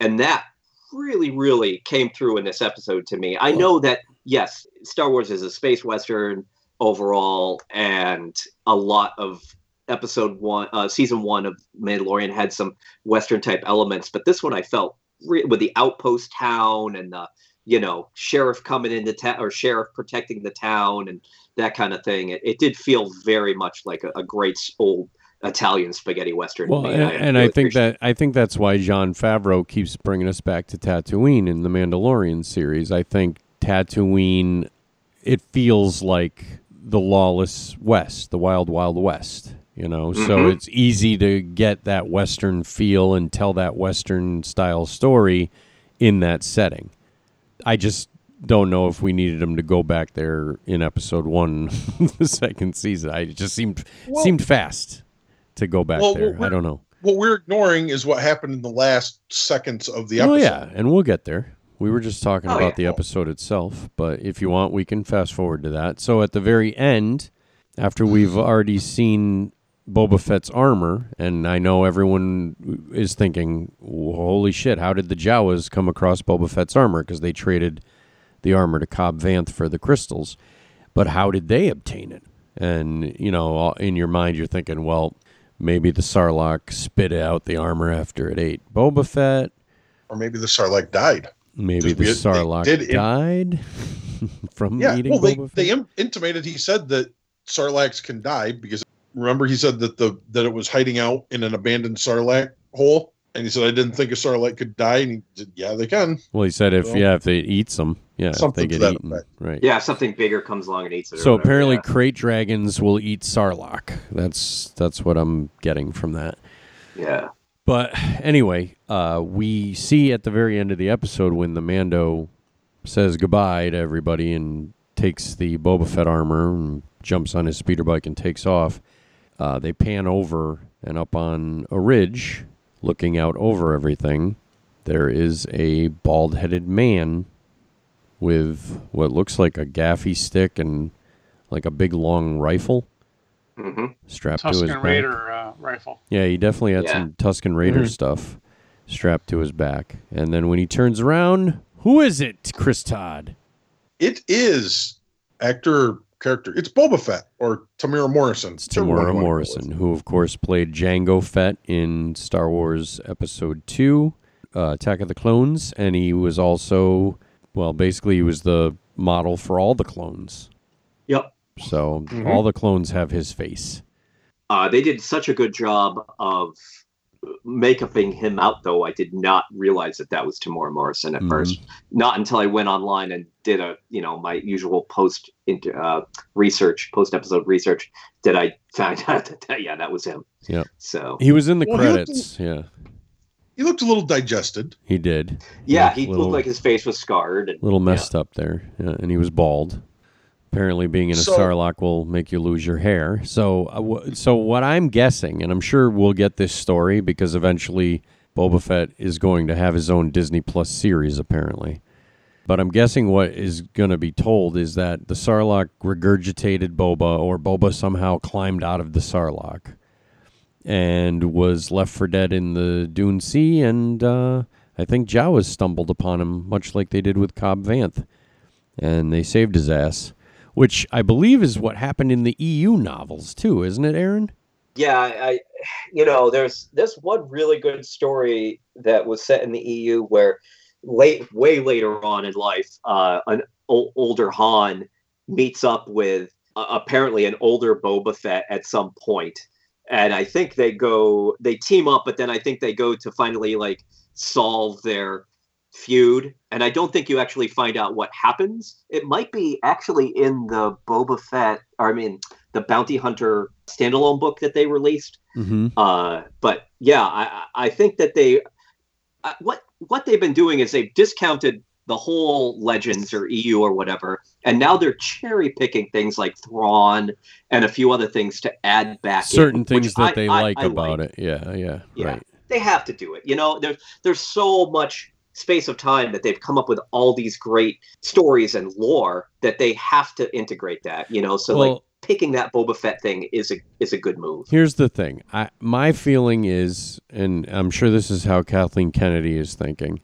and that really really came through in this episode to me. I know that yes, Star Wars is a space western overall, and a lot of episode one, uh, season one of Mandalorian had some Western type elements, but this one I felt re- with the outpost town and the, you know, sheriff coming into town or sheriff protecting the town and that kind of thing. It, it did feel very much like a, a great old Italian spaghetti Western. Well, me. and, and really I think appreciate that I think that's why Jon Favreau keeps bringing us back to Tatooine in the Mandalorian series. I think Tatooine, it feels like the lawless West, the wild, wild West. You know, so Mhm. it's easy to get that Western feel and tell that Western style story in that setting. I just don't know if we needed him to go back there in episode one, [LAUGHS] the second season. I it just seemed Well- seemed fast to go back Well, there. I don't know. What we're ignoring is what happened in the last seconds of the episode. Oh yeah, and we'll get there. We were just talking Oh, about yeah. the episode itself, but if you want, we can fast forward to that. So at the very end, after we've already seen Boba Fett's armor, and I know everyone is thinking, "Holy shit! How did the Jawas come across Boba Fett's armor? Because they traded the armor to Cobb Vanth for the crystals, but how did they obtain it?" And you know, in your mind, you're thinking, "Well, maybe the Sarlacc spit out the armor after it ate Boba Fett." Or maybe the Sarlacc died. Maybe the Sarlacc did died [LAUGHS] from Yeah, eating well, they, Boba Fett. they im- intimated. He said that Sarlaccs can die because remember he said that the that it was hiding out in an abandoned Sarlacc hole, and he said I didn't think a Sarlacc could die, and he said, yeah, they can. well, he said if Well, yeah, if they eats them, yeah, if they something to get that eaten, effect. right? Yeah, something bigger comes along and eats it. So whatever, apparently, yeah. krayt dragons will eat Sarlacc. That's that's what I'm getting from that. yeah. But anyway, uh, we see at the very end of the episode when the Mando says goodbye to everybody and takes the Boba Fett armor and jumps on his speeder bike and takes off. Uh, they pan over and up on a ridge, looking out over everything. There is a bald-headed man with what looks like a gaffi stick and like a big long rifle hmm strapped to his Tusken back. Raider uh, rifle. Yeah, he definitely had Yeah. some Tusken Raider stuff strapped to his back. And then when he turns around, who is it, Chris Todd? It is actor character. It's Boba Fett or Temuera Morrison. It's Whichever one you Temuera wanna go Morrison, who of course played Jango Fett in Star Wars Episode Two, uh, Attack of the Clones, and he was also, well, basically he was the model for all the clones. Yep. So Mhm. all the clones have his face. Uh, they did such a good job of makeuping him out, though. I did not realize that that was Temuera Morrison at Mhm. first. Not until I went online and did a, you know, my usual post inter, uh, research, post episode research, did I [LAUGHS] find out that, that yeah, that was him. Yep. So He was in the Well, he looked- credits. Yeah, He looked a little digested. he did. yeah, looked he little- looked like his face was scarred. And, A little messed up there, yeah, and he was bald. Apparently, being in a So- Sarlacc will make you lose your hair. So, uh, wh- so what I'm guessing, and I'm sure we'll get this story because eventually Boba Fett is going to have his own Disney Plus series, apparently. But I'm guessing what is going to be told is that the Sarlacc regurgitated Boba, or Boba somehow climbed out of the Sarlacc and was left for dead in the Dune Sea, and uh, I think Jawas stumbled upon him, much like they did with Cobb Vanth, and they saved his ass, which I believe is what happened in the EU novels too, isn't it, Aaron? yeah, I, you know, there's this one really good story that was set in the EU where late, way later on in life, uh, an o- older Han meets up with uh, apparently an older Boba Fett at some point, and I think they go, they team up, but then I think they go to finally like solve their feud, and I don't think you actually find out what happens. It might be actually in the Boba Fett, or I mean, the Bounty Hunter standalone book that they released. Mm-hmm. Uh, but yeah, I, I think that they uh, what what they've been doing is they've discounted the whole Legends or EU or whatever, and now they're cherry picking things like Thrawn and a few other things to add back. Certain in, things that I- they I- like I about like. it. Yeah, yeah, Yeah. right. They have to do it. You know, there's there's so much space of time that they've come up with all these great stories and lore that they have to integrate that. You know, so like picking that Boba Fett thing is a is a good move. Here's the thing. I my feeling is, and I'm sure this is how Kathleen Kennedy is thinking,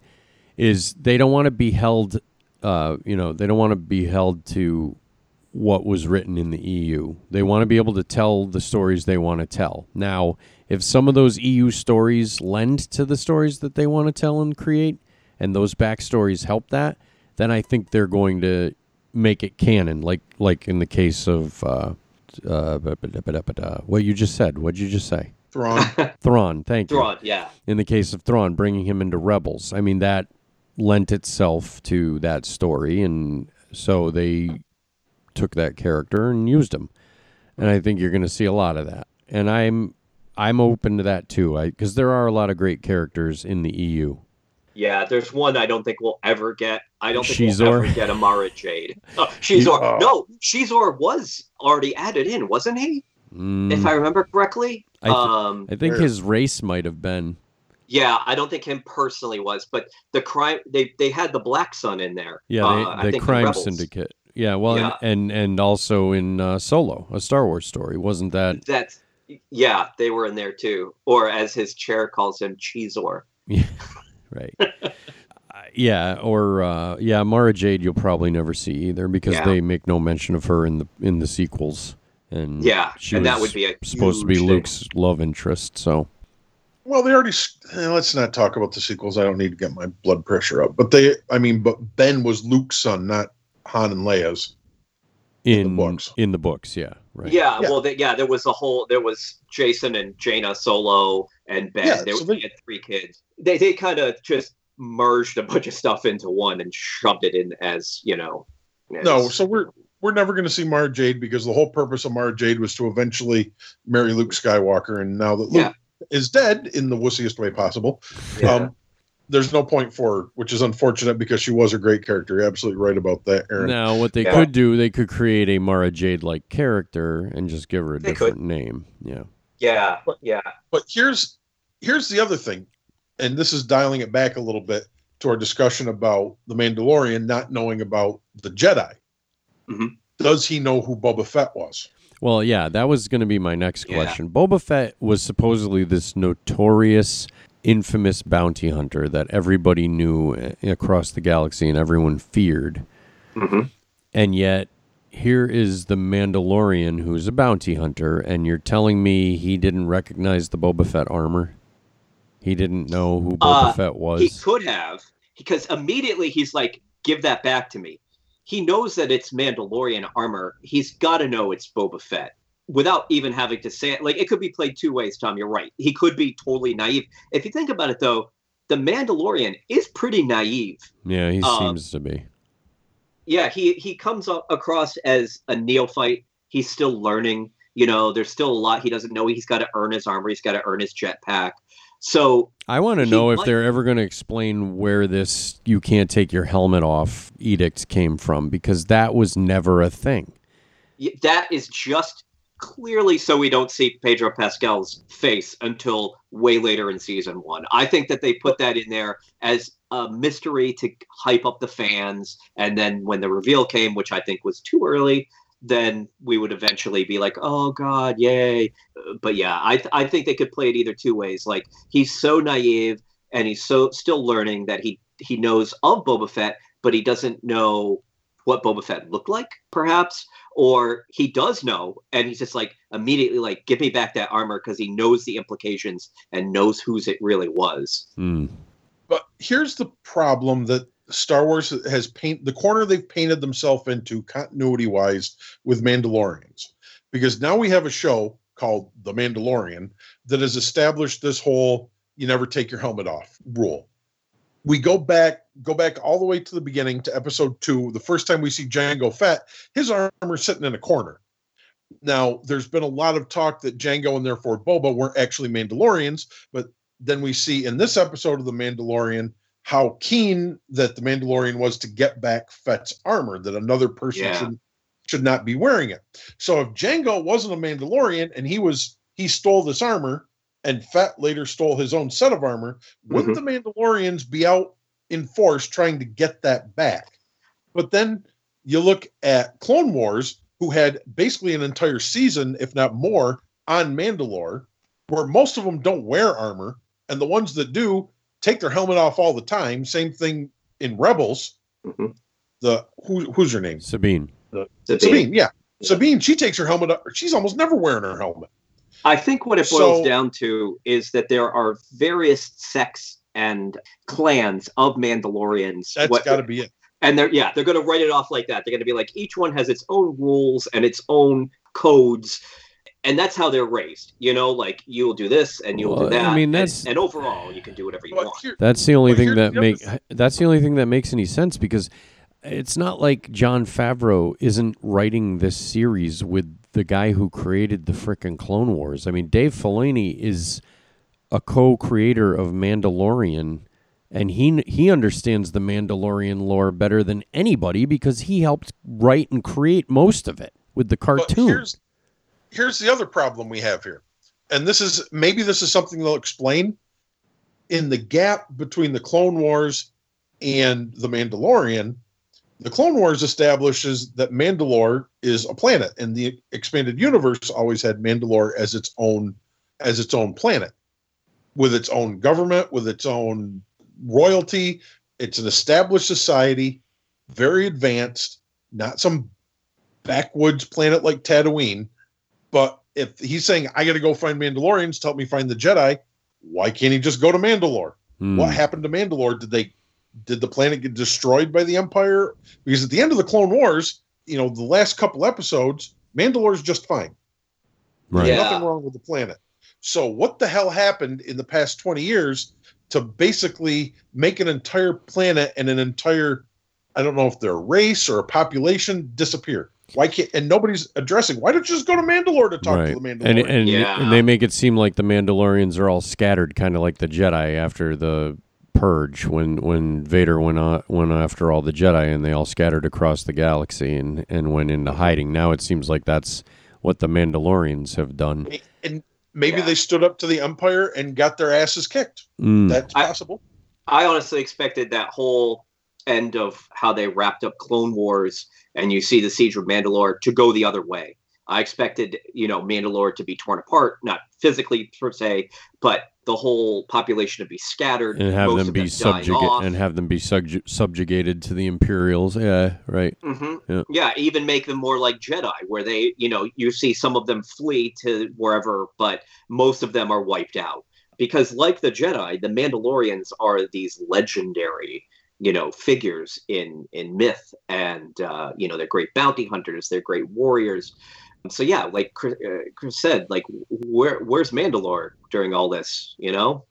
is they don't want to be held, uh, you know, they don't want to be held to what was written in the EU. They want to be able to tell the stories they want to tell. Now, if some of those EU stories lend to the stories that they want to tell and create, and those backstories help that, then I think they're going to make it canon, like like in the case of uh, uh, what you just said. What'd you just say? Thrawn. [LAUGHS] Thrawn. Thank you Thrawn, yeah. in the case of Thrawn, bringing him into Rebels. I mean, that lent itself to that story, and so they took that character and used him. And I think you're going to see a lot of that. And I'm I'm open to that too, because there are a lot of great characters in the EU. Yeah, there's one I don't think we'll ever get. I don't think Xizor? we'll ever get Amara Jade. Oh, Xizor. Oh. No, Xizor was already added in, wasn't he? Mm, If I remember correctly. I th- um, I think or- his race might have been. yeah, I don't think him personally was, but the crime they they had the Black Sun in there. Yeah, uh, they, I the crime Rebels. syndicate. Yeah, well, Yeah. And, and and also in uh, Solo, a Star Wars story, wasn't that? That's Yeah, they were in there too, or as his chair calls him, Cheezor. [LAUGHS] right. Uh, [LAUGHS] yeah, or uh, yeah, Mara Jade you'll probably never see either because Yeah. they make no mention of her in the in the sequels. And Yeah, she and that would be a supposed to be thing. Luke's love interest. So Well, they already. eh, let's not talk about the sequels. I don't need to get my blood pressure up. But they, I mean, but Ben was Luke's son, not Han and Leia's. in the books. in the books, yeah, right. Yeah, Yeah. well, they, yeah, there was a whole. There was Jacen and Jaina Solo and Ben. Yeah, they, so they they- had three kids. They they kind of just merged a bunch of stuff into one and shoved it in as you know. No, so we're we're never going to see Mara Jade because the whole purpose of Mara Jade was to eventually marry Luke Skywalker, and now that Luke Yeah. is dead in the wussiest way possible, yeah. um, there's no point for her, which is unfortunate because she was a great character. You're absolutely right about that, Aaron. Now, what they Yeah. could do, they could create a Mara Jade like character and just give her a They could. different name. Yeah. Yeah, yeah, But here's here's the other thing, and this is dialing it back a little bit to our discussion about the Mandalorian not knowing about the Jedi. Mhm. Does he know who Boba Fett was? Well, yeah, that was going to be my next Yeah. question. Boba Fett was supposedly this notorious, infamous bounty hunter that everybody knew uh, across the galaxy and everyone feared. hmm And yet, here is the Mandalorian who's a bounty hunter, and you're telling me he didn't recognize the Boba Fett armor? He didn't know who Boba Uh, Fett was? he could have because immediately he's like, "Give that back to me." He knows that it's Mandalorian armor. He's got to know it's Boba Fett without even having to say it. Like it could be played two ways. Tom, you're right. He could be totally naive. If you think about it, though, the Mandalorian is pretty naive. yeah, he uh, seems to be. Yeah he he comes up across as a neophyte. He's still learning you know there's still a lot he doesn't know. He's got to earn his armor. He's got to earn his jetpack. So I want to know if might- they're ever going to explain where this "you can't take your helmet off" edict came from, because that was never a thing. that is just clearly so we don't see pedro pascal's face until way later in season one. I think that they put that in there as a mystery to hype up the fans. And then when the reveal came which i think was too early then we would eventually be like oh god yay. But yeah i th- i think they could play it either two ways. Like he's so naive and he's so still learning that he he knows of boba fett but he doesn't know what boba fett looked like perhaps or he does know and he's just like immediately like give me back that armor because he knows the implications and knows whose it really was. Hmm. But here's the problem that Star Wars has paint the corner they've painted themselves into continuity wise with Mandalorians. Because now we have a show called The Mandalorian that has established this whole you never take your helmet off rule. We go back go back all the way to the beginning to episode 2, the first time we see Jango Fett, his armor sitting in a corner. Now, there's been a lot of talk that Jango and therefore Boba weren't actually Mandalorians, but then we see in this episode of The Mandalorian how keen that the Mandalorian was to get back Fett's armor, that another person Yeah. should, should not be wearing it. So if Jango wasn't a Mandalorian and he was he stole this armor and Fett later stole his own set of armor, wouldn't mm-hmm. the Mandalorians be out in force trying to get that back? But then you look at Clone Wars, who had basically an entire season, if not more, on Mandalore, where most of them don't wear armor, and the ones that do take their helmet off all the time. Same thing in Rebels. Mhm. The who, who's her name? Sabine. Sabine. Sabine. Yeah. Sabine. She takes her helmet. off. She's almost never wearing her helmet. I think what it boils So- down to is that there are various sects and clans of Mandalorians. That's What- got to be it. and they're yeah, they're going to write it off like that. They're going to be like each one has its own rules and its own codes, and that's how they're raised. You know, like you'll do this and you'll Well, do I mean, that's- and, overall you can do whatever you But want. here, That's the only Well, thing that the make other that's the only thing that makes any sense because it's not like Jon Favreau isn't writing this series with the guy who created the frickin' Clone Wars. I mean, Dave Filoni is a co-creator of Mandalorian and he he understands the Mandalorian lore better than anybody because he helped write and create most of it with the But cartoon. Here's the other problem we have here, and this is maybe this is something they'll explain in the gap between the Clone Wars and the Mandalorian. The Clone Wars establishes that Mandalore is a planet, and the expanded universe always had Mandalore as its own as its own planet, with its own government, with its own royalty. It's an established society, very advanced, not some backwoods planet like Tatooine. But if he's saying I got to go find Mandalorians to help me find the Jedi, why can't he just go to Mandalore? Hmm. What happened to Mandalore? Did they did the planet get destroyed by the Empire? Because at the end of the Clone Wars, you know, the last couple episodes, Mandalore's just fine. Right. Yeah. Nothing wrong with the planet. So what the hell happened in the past 20 years to basically make an entire planet and an entire I don't know if they're a race or a population disappear? Why can't and nobody's addressing why don't you just go to Mandalore to talk right. to the Mandalorian? And and, Yeah. and they make it seem like the Mandalorians are all scattered, kind of like the Jedi after the purge when when Vader went on, went after all the Jedi and they all scattered across the galaxy and and went into hiding. Now it seems like that's what the Mandalorians have done. and maybe Yeah. they stood up to the Empire and got their asses kicked. Mm. That's I- possible. I honestly expected that whole end of how they wrapped up Clone Wars and you see the Siege of Mandalore to go the other way. I expected, you know, Mandalore to be torn apart, not physically per se, but the whole population to be scattered and have them be subjugated and have them be subju- subjugated to the Imperials. Yeah, right. Mm-hmm. Yeah. Yeah. even make them more like Jedi, where they, you know, you see some of them flee to wherever, but most of them are wiped out. Because, like the Jedi, the Mandalorians are these legendary, you know, figures in in myth, and uh, you know, they're great bounty hunters, they're great warriors. So yeah, like Chris, uh, Chris said, like where where's Mandalore during all this, you know?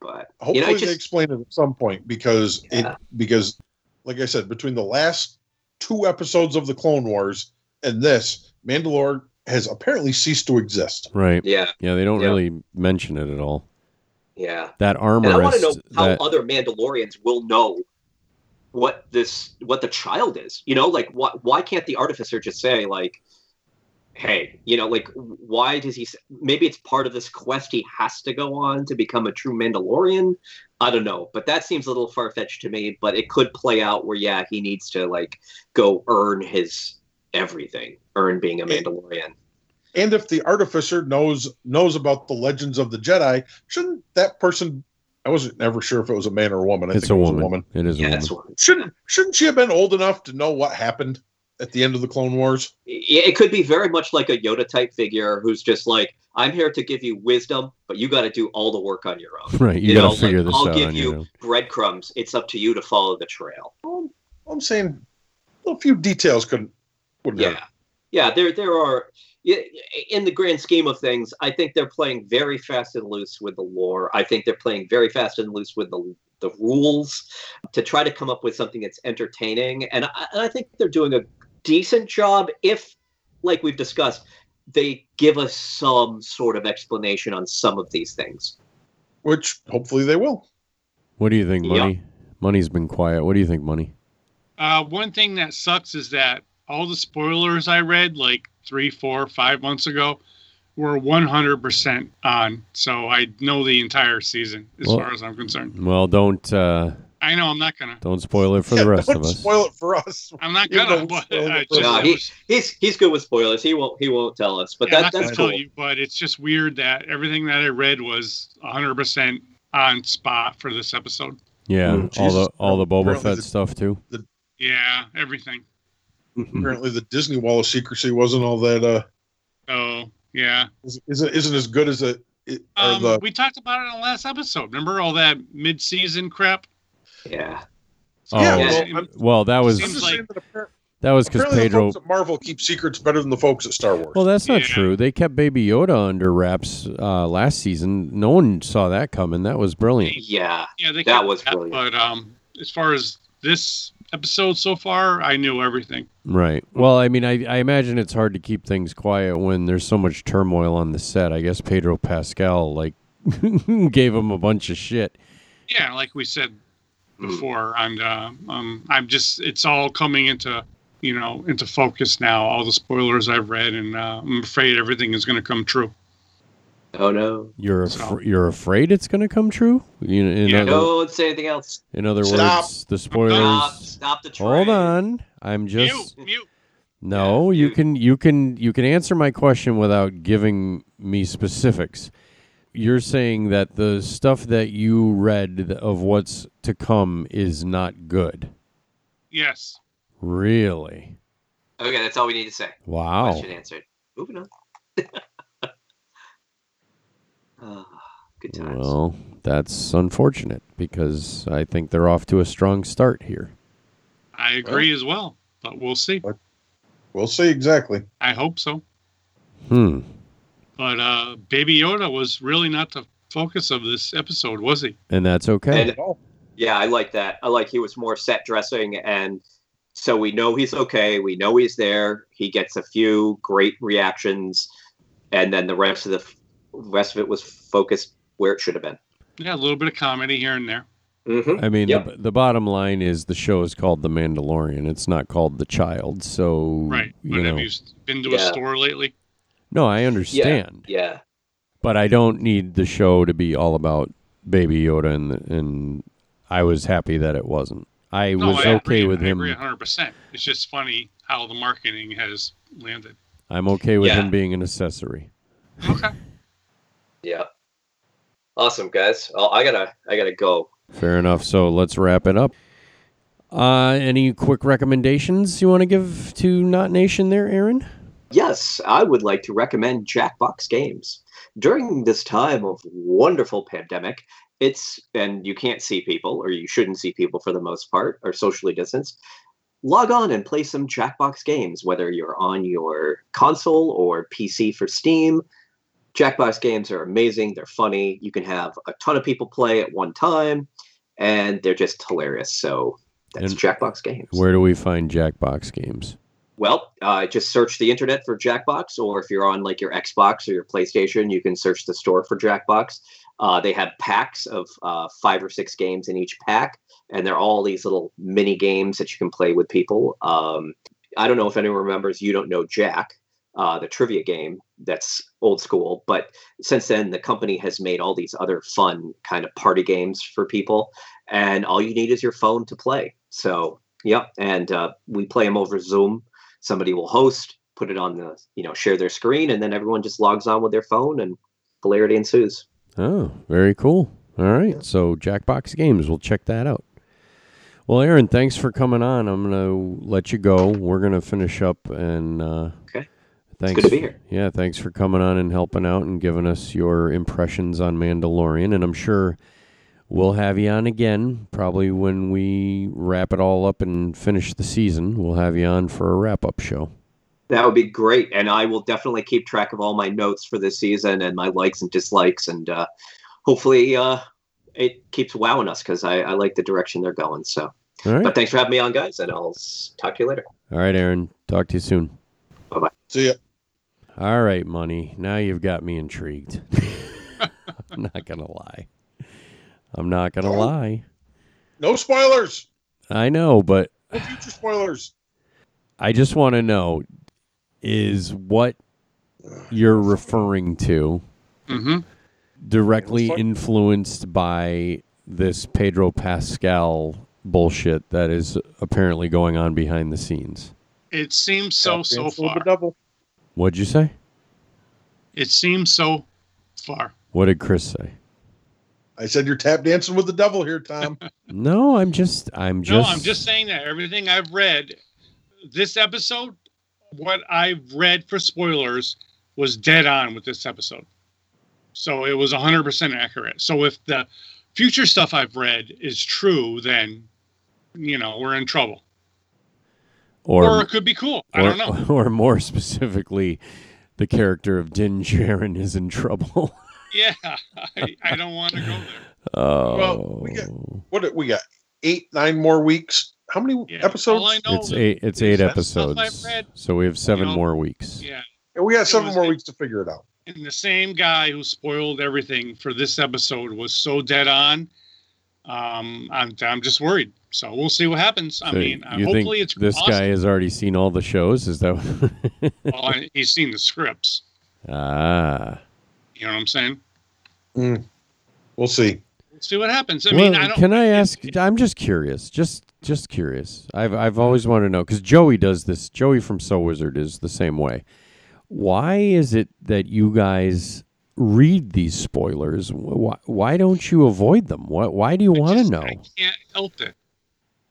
But Hopefully you know, it they explain it at some point because Yeah. it because like I said, between the last two episodes of the Clone Wars and this, Mandalore has apparently ceased to exist. Right. yeah, Yeah, they don't Yeah. really mention it at all. yeah. That And I want to know how that other Mandalorians will know what this what the child is. You know, like why why can't the artificer just say like, "Hey, you know, like why does he? Maybe it's part of this quest he has to go on to become a true Mandalorian. I don't know, but that seems a little far fetched to me. But it could play out where yeah, he needs to like go earn his everything, earn being a Mandalorian. And if the artificer knows knows about the legends of the Jedi, shouldn't that person I wasn't never sure if it was a man or a woman. I it's think a it was woman. a woman. It is Yeah, a woman. what. Shouldn't shouldn't she have been old enough to know what happened at the end of the Clone Wars? It could be very much like a Yoda type figure who's just like, I'm here to give you wisdom, but you got to do all the work on your own. [LAUGHS] Right. You, You, gotta know, figure like, this I'll out give on you your own. breadcrumbs. It's up to you to follow the trail. I'm saying a few details could would Yeah, yeah. There, there are. Yeah, In the grand scheme of things, I think they're playing very fast and loose with the lore. I think they're playing very fast and loose with the the rules to try to come up with something that's entertaining. And I, and I think they're doing a decent job. If, like we've discussed, they give us some sort of explanation on some of these things. which hopefully they will. What do you think, Yeah. Money? Money's been quiet. What do you think, Money? Uh, one thing that sucks is that all the spoilers I read like three, four, five months ago were 100% on. So I know the entire season as Well- far as I'm concerned. Well, don't uh, I know I'm not gonna. don't spoil it for the rest don't of us. Spoil it for us. I'm not gonna. though But, uh, just- No, he, he's he's good with spoilers. He won't he won't tell us. But yeah, that not that's to tell cool. you, but it's just weird that everything that I read was 100% on spot for this episode. Yeah, Mm, all the all the Boba Apparently Fett the- stuff too. Yeah, everything. Apparently, the Disney Wall of Secrecy wasn't all that. Uh, Oh, yeah. isn't isn't as good as it. it Um, the, we talked about it in the last episode. Remember all that mid-season crap? Yeah. Oh, yeah, Yeah. well, well, that was Seems like- that that was because apparently the Pedro. folks at Marvel keep secrets better than the folks at Star Wars. Well, that's not Yeah. true. They kept Baby Yoda under wraps uh, last season. No one saw that coming. That was brilliant. Yeah. Yeah, they That kept was brilliant. But um, as far as this episode so far, I knew everything. Right. Well, I mean, I, I imagine it's hard to keep things quiet when there's so much turmoil on the set. I guess Pedro Pascal like [LAUGHS] gave him a bunch of shit. Yeah, like we said Hmm. before, and uh, um, I'm just it's all coming into you know into focus now. All the spoilers I've read, and uh, I'm afraid everything is going to come true. Oh no! You're So- afr- you're afraid it's going to come true. You, in, Yeah. other, Don't say anything else. in other Stop. words, the spoilers. Stop! Stop the train. Hold on, I'm just mute, mute. no. Yeah, You you- can you can you can answer my question without giving me specifics. You're saying that the stuff that you read of what's to come is not good. Yes. Really? Okay, that's all we need to say. Wow. Question answered. Moving on. [LAUGHS] [SIGHS] Good times. Well, that's unfortunate because I think they're off to a strong start here. I agree as well, but we'll see. We'll see exactly. I hope so. Hmm. But uh, Baby Yoda was really not the focus of this episode, was he? And that's okay. And yeah, I like that. I like he was more set dressing, and so we know he's okay. We know he's there. He gets a few great reactions, and then the rest of the rest of it was focused where it should have been. Yeah, a little bit of comedy here and there. Mm-hmm. I mean, Yep. the, the bottom line is the show is called The Mandalorian. It's not called The Child. So, Right. But you know, have you been to a store lately? no, I understand, Yeah. but I don't need the show to be all about Baby Yoda, and and I was happy that it wasn't. I No, was I okay agree. with I him. agree 100%. It's just funny how the marketing has landed. I'm okay with Yeah. him being an accessory. Okay. [LAUGHS] Yeah. Awesome, guys. Oh, I gotta, I gotta go. Fair enough. So let's wrap it up. Uh, any quick recommendations you want to give to Not Nation there, Aaron? Yes, I would like to recommend Jackbox Games. During this time of wonderful pandemic, it's and you can't see people, or you shouldn't see people for the most part, or socially distanced. Log on and play some Jackbox games, whether you're on your console or PC for Steam. Jackbox games are amazing. They're funny. You can have a ton of people play at one time, and they're just hilarious. So that's And Jackbox games. Where do we find Jackbox games? Well, uh, just search the internet for Jackbox, or if you're on like your Xbox or your PlayStation, you can search the store for Jackbox. Uh, they have packs of uh, five or six games in each pack, and they're all these little mini games that you can play with people. Um, I don't know if anyone remembers You Don't Know Jack, uh, the trivia game that's old school, but since then the company has made all these other fun kind of party games for people, and all you need is your phone to play. So, yep, and uh, we play them over Zoom somebody will host put it on the you know share their screen and then everyone just logs on with their phone and hilarity ensues Oh, very cool. All right. So Jackbox Games, we'll check that out. Well, Aaron, thanks for coming on. I'm gonna let you go. We're gonna finish up and uh, Okay. Thanks. good to be here. Yeah, thanks for coming on and helping out and giving us your impressions on Mandalorian. And I'm sure we'll have you on again, probably when we wrap it all up and finish the season. We'll have you on for a wrap up show. that would be great and i will definitely keep track of all my notes for this season and my likes and dislikes and uh, hopefully uh, it keeps wowing us because I, I like the direction they're going so All right. but thanks for having me on guys and i'll talk to you later All right, Aaron. Talk to you soon. Bye bye. See ya. All right, money. Now you've got me intrigued. [LAUGHS] I'm not gonna lie. I'm not gonna lie. No spoilers. I know, but No future spoilers. I just want to know is what you're referring to Mm-hmm. directly It was fun. influenced by this Pedro Pascal bullshit that is apparently going on behind the scenes. It seems so Tap so dancing far. The devil. What'd you say? It seems so far. What did Chris say? I said you're tap dancing with the devil here, Tom. [LAUGHS] No, I'm just I'm just No, I'm just saying that everything I've read this episode, what I've read for spoilers was dead on with this episode. So it was 100% accurate. So if the future stuff I've read is true, then you know, we're in trouble. Or, or it could be cool. I or, don't know. [LAUGHS] or more specifically the character of Din Djarin is in trouble. [LAUGHS] Yeah, I, I don't want to go there. Oh. Well, we got- What we got? Eight, nine more weeks. How many Yeah, episodes? all I know it's eight it's eight episodes. Read, So we have 7 know, more weeks. yeah, Yeah, we got seven more eight. weeks to figure it out. and the same guy who spoiled everything for this episode was so dead on. Um, I'm I'm just worried. So we'll see what happens. I mean, uh, you hopefully think it's this awesome. guy has already seen all the shows? Is that Well, he's seen the scripts. [LAUGHS] Ah. You know what I'm saying? We'll see. We'll see what happens. I mean, I don't. can I ask? I'm just curious. Just just curious. I've I've always wanted to know because Joey does this. Joey from So Wizard is the same way. Why is it that you guys read these spoilers? Why, why don't you avoid them? Why, why do you want to know? I can't help it.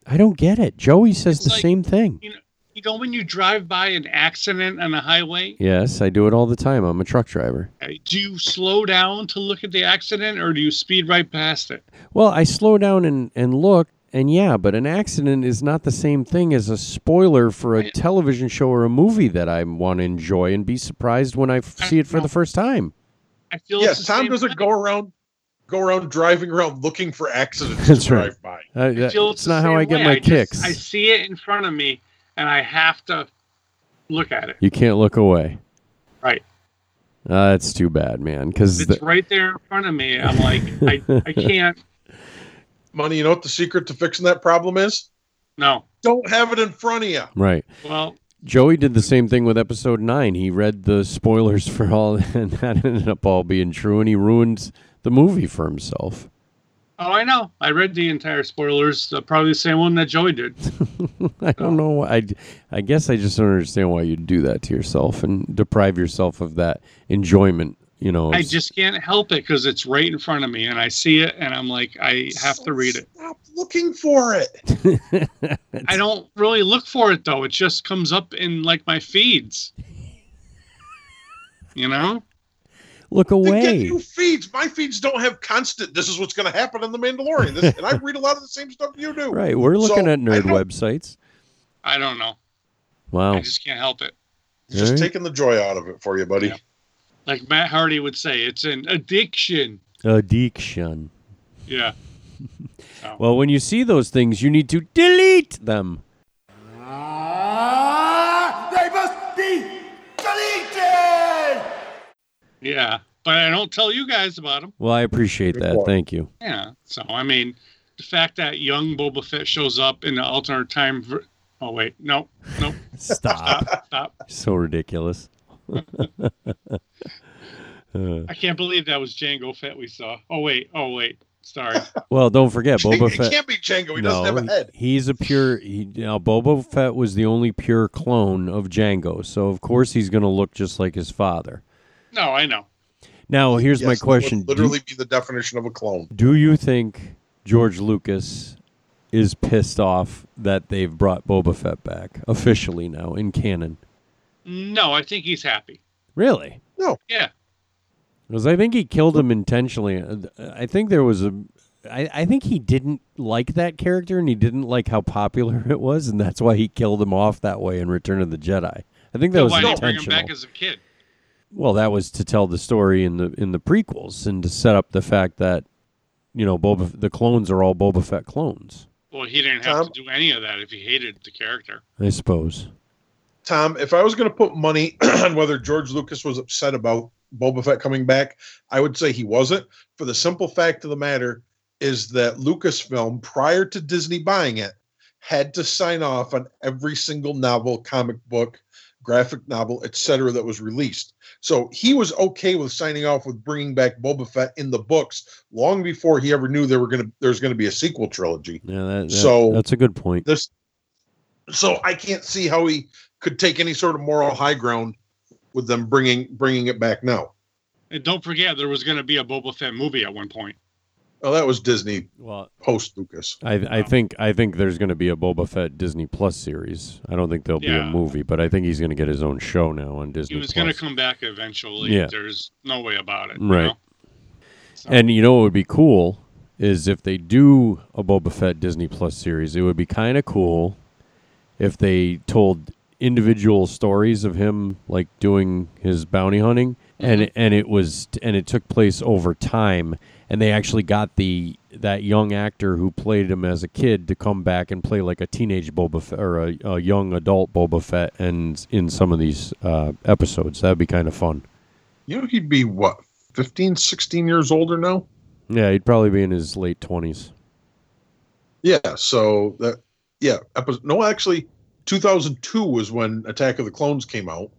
I don't get it. Joey says It's the like- same thing. You know, you know when you drive by an accident on a highway, Yes, I do it all the time. I'm a truck driver. uh, do you slow down to look at the accident, or do you speed right past it? Well, I slow down and, and look, and yeah, but an accident is not the same thing as a spoiler for a television show or a movie that I want to enjoy and be surprised when I f- I see it for know. the first time. I feel Yes, it's the Tom same doesn't way. go around go around driving around looking for accidents [LAUGHS] That's to right. drive by. Uh, I feel it's not how I get way. my just- kicks. I see it in front of me, and I have to look at it. you can't look away. Right. Uh, that's too bad, man. Because It's right there in front of me. I'm like, I, I [LAUGHS] can't. Money, you know what the secret to fixing that problem is? No. Don't have it in front of you. right. Well, Joey did the same thing with episode nine. He read the spoilers for all, [LAUGHS] and that ended up all being true, and he ruined the movie for himself. oh, I know. I read the entire spoilers. Uh, probably the same one that Joey did. [LAUGHS] I don't know. why- I, I guess I just don't understand why you'd do that to yourself and deprive yourself of that enjoyment. You know, I just can't help it because it's right in front of me, and I see it, and I'm like, I have to read it. Stop looking for it. [LAUGHS] I don't really look for it though. It just comes up in like my feeds. You know? Look Then get away. new feeds. My feeds don't have constant. This is what's going to happen in the Mandalorian. This, and I read a lot of the same stuff you do. Right, we're looking So, at nerd don't- websites. I don't know. Wow. I just can't help it. It's just Alright. taking the joy out of it for you, buddy. Yeah. Like Matt Hardy would say, it's an addiction. Addiction. Yeah. [LAUGHS] Well, when you see those things, you need to delete them. Ah. Yeah. But I don't tell you guys about them. Well, I appreciate Good that. point. Thank you. Yeah. So I mean, the fact that young Boba Fett shows up in the alternate time. Ver- oh wait, no, no, [LAUGHS] Stop. stop, stop. so ridiculous. [LAUGHS] Uh, I can't believe that was Jango Fett we saw. Oh wait, oh wait, sorry. [LAUGHS] well, don't forget, Boba it Fett. can't be Jango. He doesn't have a head. He's a pure. He, now, Boba Fett was the only pure clone of Jango, so of course he's going to look just like his father. No, I know. Now, here's my Yes, that would question: do, Literally be the definition of a clone. do you think George Lucas is pissed off that they've brought Boba Fett back officially now in canon? No, I think he's happy. Really? No. Yeah. Because I think he killed him intentionally. I think there was a. I, I think he didn't like that character and he didn't like how popular [LAUGHS] it was, and that's why he killed him off that way in Return of the Jedi. I think that So was why did you bring him intentional. back as a kid? Well, that was to tell the story in the in the prequels and to set up the fact that you know Boba the clones are all Boba Fett clones. Well, he didn't have Tom? to do any of that if he hated the character. I suppose. Tom, if I was going to put money [CLEARS THROAT] on whether George Lucas was upset about Boba Fett coming back, I would say he wasn't. For the simple fact of the matter is that Lucasfilm, prior to Disney buying it, had to sign off on every single novel, comic book, graphic novel, etc., that was released. So he was okay with signing off with bringing back Boba Fett in the books long before he ever knew there were going to there's going to be a sequel trilogy. Yeah, that, that- So- that's a good point. This, so I can't see how he could take any sort of moral high ground with them bringing bringing it back now. And don't forget, there was going to be a Boba Fett movie at one point. Well, that was Disney Well, post Lucas. I I think I think there's going to be a Boba Fett Disney Plus series. I don't think there'll be a movie, but I think he's going to get his own show now on Disney. He was going to come back eventually. Yeah. There's no way about it. you Right. know? So- And you know what would be cool is if they do a Boba Fett Disney Plus series, it would be kind of cool if they told individual stories of him like doing his bounty hunting and mm-hmm. and it was and it took place over time and they actually got the that young actor who played him as a kid to come back and play like a teenage Boba Fett or a, a young adult Boba Fett and in some of these uh, episodes that'd be kind of fun. You know, he'd be what 15, 16 years older now. Yeah, he'd probably be in his late twenties. Yeah, so that yeah, episode, no, actually, two thousand two was when Attack of the Clones came out.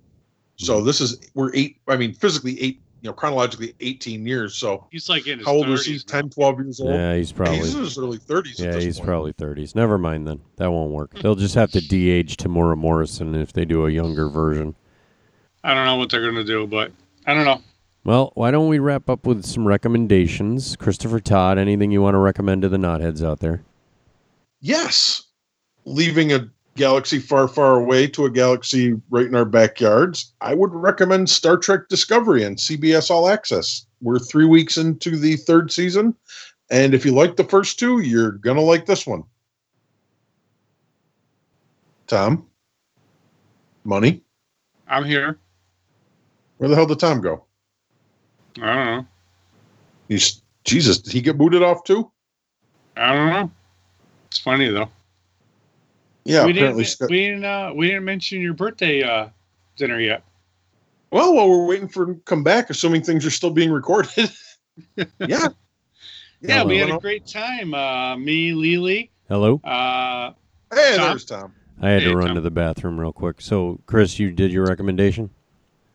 So this is we're eight. I mean, physically eight you know, chronologically 18 years. So He's like in his how old was he? 30s 10, 12 years old? Yeah, he's probably. He's in his early 30s. at yeah, this he's point. probably 30s. Never mind then. That won't work. They'll just have to de-age Temuera Morrison if they do a younger version. I don't know what they're gonna do, but I don't know. Well, why don't we wrap up with some recommendations? Christopher Todd, anything you want to recommend to the knotheads out there? Yes. Leaving a galaxy far, far away to a galaxy right in our backyards, I would recommend Star Trek Discovery and CBS All Access. We're three weeks into the third season. And if you like the first two, you're going to like this one. Tom? Money? I'm here. Where the hell did Tom go? I don't know. He's Jesus, did he get booted off too? I don't know. It's funny though. Yeah, we apparently. didn't. Scott- We didn't. Uh, we didn't mention your birthday uh, dinner yet. Well, while we're waiting for him to come back, assuming things are still being recorded. [LAUGHS] yeah. [LAUGHS] Yeah, we had a great time. Uh, me, Lily. Hello? Uh, Hey, Tom? there's Tom. I had Hey, to run Tom. to the bathroom real quick. So, Chris, you did your recommendation?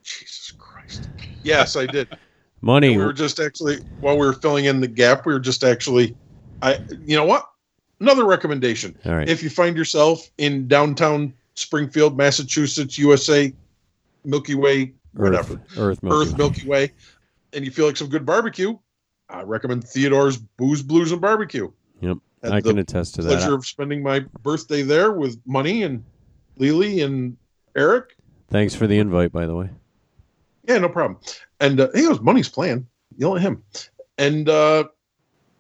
Jesus Christ. Yes, I did. Money. we were just actually while we were filling in the gap, we were just actually I you know what? Another recommendation. All right. If you find yourself in downtown Springfield, Massachusetts, USA, Milky Way, whatever. Earth, Earth, Milky Earth Way. Milky Way, and you feel like some good barbecue, I recommend Theodore's Booze, Blues, and Barbecue. Yep. Had I can attest to Pleasure that. Pleasure of spending my birthday there with Money and Lily and Eric. Thanks for the invite, by the way. Yeah, no problem. And uh, he was Money's plan. Yell at him. And uh,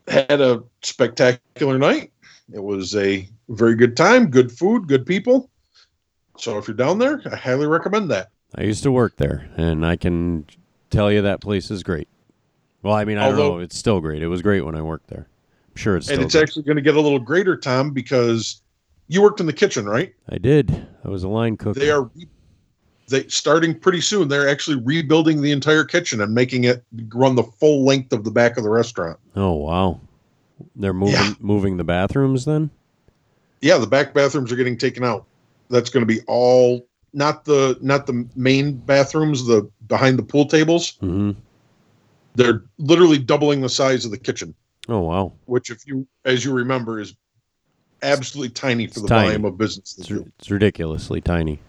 had a spectacular night. It was a very good time, good food, good people. So if you're down there, I highly recommend that. I used to work there, and I can tell you that place is great. Well, I mean, I don't know. It's still great. It was great when I worked there. I'm sure it's still and it's great. actually going to get a little greater, Tom, because you worked in the kitchen, right? I did. I was a line cook. They are they starting pretty soon. They're actually rebuilding the entire kitchen and making it run the full length of the back of the restaurant. Oh, wow. They're moving Yeah. moving the bathrooms then? Yeah, the back bathrooms are getting taken out. That's going to be all not the not the main bathrooms, the behind the pool tables. hmm They're literally doubling the size of the kitchen, Oh, wow. which, if you as you remember, is absolutely tiny for It's the tiny. volume of business. It's, do. it's ridiculously tiny.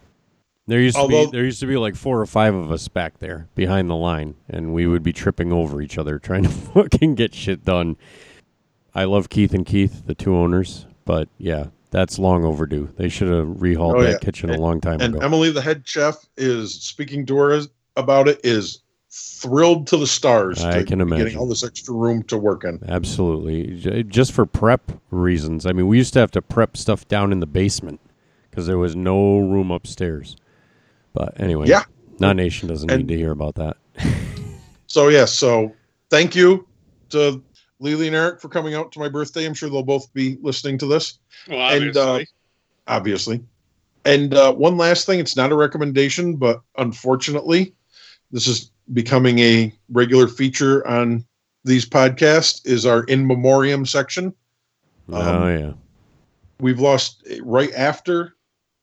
There used to be there used to be like four or five of us back there behind the line, and we would be tripping over each other trying to [LAUGHS] fucking get shit done. I love Keith and Keith, the two owners, but yeah, that's long overdue. They should have rehauled Oh, that yeah. kitchen a long time And ago. And Emily, the head chef, is speaking to her about it. Is thrilled to the stars. I to can imagine. getting all this extra room to work in. Absolutely, just for prep reasons. I mean, we used to have to prep stuff down in the basement because there was no room upstairs. But anyway, Yeah. Non Nation doesn't And- need to hear about that. [LAUGHS] So yes, so thank you to Lily and Eric for coming out to my birthday. I'm sure they'll both be listening to this. well, And, uh, obviously. obviously. And uh, one last thing, it's not a recommendation, but unfortunately, this is becoming a regular feature on these podcasts is our in memoriam section. oh Um, yeah, We've lost right after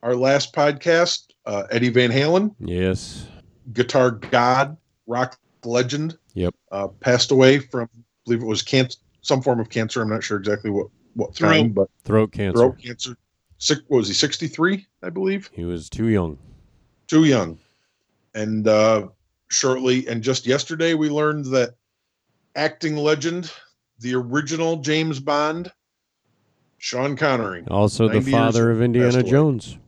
our last podcast, uh, Eddie Van Halen, yes, guitar god, rock legend, Yep. uh, passed away from, I believe it was cancer, some form of cancer. I'm not sure exactly what what Throat. kind, but throat cancer. throat cancer. Six, what was he 63? I believe. He was too young. too young. And uh, shortly, and just yesterday, we learned that acting legend, the original James Bond, Sean Connery. Also, the father of Indiana. Jones.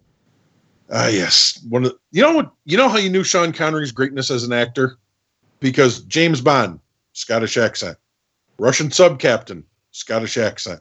Ah, yes. One of you know what you know how you knew Sean Connery's greatness as an actor? Because James Bond, Scottish accent. Russian sub captain, Scottish accent.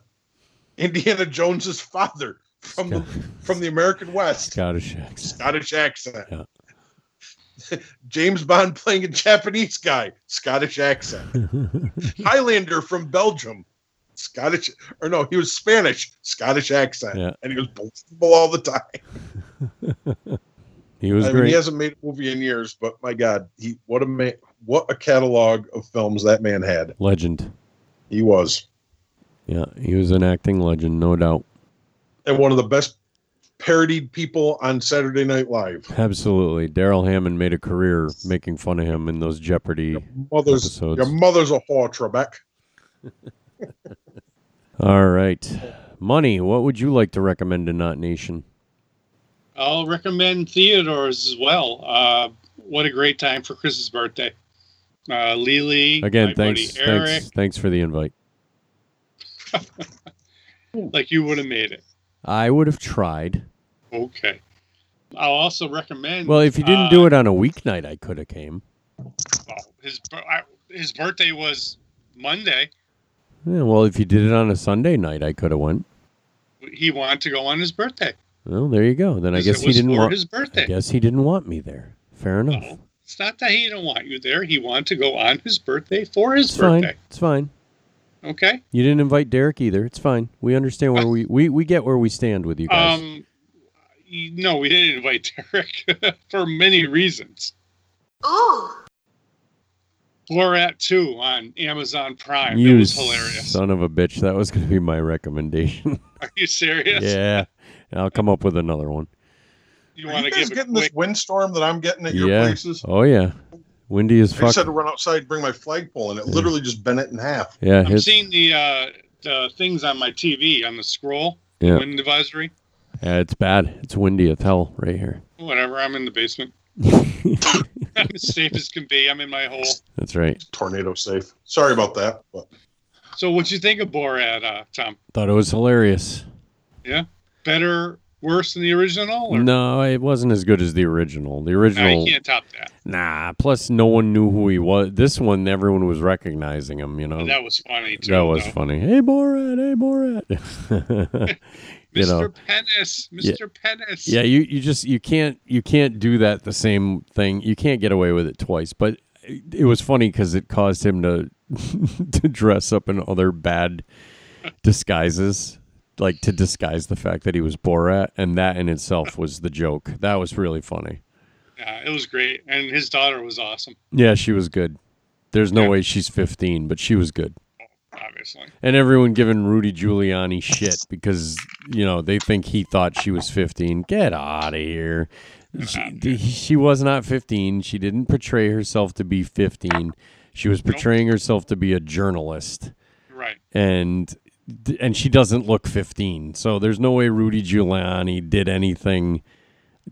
Indiana Jones's father from the from the American West, Scottish accent. Scottish accent. Yeah. [LAUGHS] James Bond playing a Japanese guy, Scottish accent. [LAUGHS] Highlander from Belgium, Scottish, or no, he was Spanish, Scottish accent, Yeah. and he was believable all the time. [LAUGHS] he was I mean, he hasn't made a movie in years, but my God, he what a man, what a catalog of films that man had. Legend. He was, Yeah, he was an acting legend, no doubt. and one of the best parodied people on Saturday Night Live. Absolutely. Darrell Hammond made a career making fun of him in those Jeopardy Mother's episodes. your mother's a whore, Trebek. [LAUGHS] All right. Money, what would you like to recommend to Not Nation? I'll recommend Theodore's as well. Uh, what a great time for Chris's birthday. Uh, Lily, Again, thanks, thanks, thanks for the invite. [LAUGHS] like you would have made it. I would have tried. Okay. I'll also recommend. Well, if you didn't uh, do it on a weeknight, I could have came. well, his I- his birthday was Monday. Yeah, well, if you did it on a Sunday night, I could have went. He wanted to go on his birthday. Well, there you go. Then I guess he didn't want. his birthday. I guess he didn't want me there. Fair enough. No, it's not that he didn't want you there. He wanted to go on his birthday for his it's fine. birthday. It's fine. Okay. You didn't invite Derek either. It's fine. We understand where we, we we get where we stand with you guys. Um, no, we didn't invite [LAUGHS] Derek for many reasons. Ooh. Borat 2 on Amazon Prime. you that was hilarious. son of a bitch. That was going to be my recommendation. Are you serious? [LAUGHS] yeah. I'll come up with another one. You want to guys give getting quick? this windstorm that I'm getting at your yeah. places? Oh yeah. Windy as I fuck. just had to run outside and bring my flagpole, and it literally just bent it in half. Yeah. I'm hit- seeing the uh, the things on my TV on the scroll. Yeah. Wind advisory. yeah. It's bad. It's windy as hell right here. Whatever. I'm in the basement. [LAUGHS] I'm as safe as can be. I'm in my hole. That's right. Tornado safe. Sorry about that, but So, what you think of Borat, uh, Tom? Thought it was hilarious. Yeah, better, worse than the original? Or? No, it wasn't as good as the original. The original, you can't top that. nah. Plus, no one knew who he was. This one, everyone was recognizing him. You know, That was funny too. That was though. funny. Hey, Borat. Hey, Borat. [LAUGHS] you Mr. know, Pennis, Yeah. Mr. Pennis. yeah. You you just you can't you can't do that the same thing. You can't get away with it twice. But it, it was funny because it caused him to [LAUGHS] to dress up in other bad [LAUGHS] disguises. Like to disguise the fact that he was Borat, and that in itself was the joke. That was really funny. Yeah, it was great, and his daughter was awesome, Yeah, she was good. There's no Yeah. way she's 15, but she was good. obviously. And everyone giving Rudy Giuliani shit because, you know, they think he thought she was 15. Get out of here. She, she was not 15. She didn't portray herself to be 15. She was portraying herself to be a journalist. Right. And and she doesn't look 15. So there's no way Rudy Giuliani did anything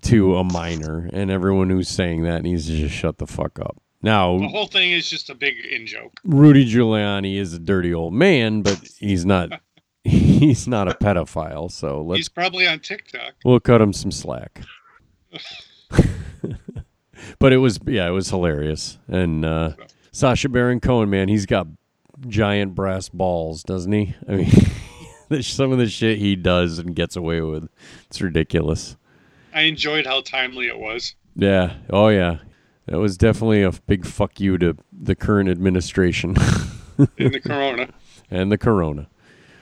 to a minor. And everyone who's saying that needs to just shut the fuck up. Now, The whole thing is just a big in joke. Rudy Giuliani is a dirty old man, but he's not [LAUGHS] he's not a pedophile, so let's He's probably on TikTok. we'll cut him some slack. [LAUGHS] but it was yeah, it was hilarious. And uh Sacha Baron Cohen, man, he's got giant brass balls, doesn't he? I mean [LAUGHS] some of the shit he does and gets away with. It's ridiculous. I enjoyed how timely it was. Yeah. Oh yeah. That was definitely a big fuck you to the current administration [LAUGHS] in the Corona, and the corona.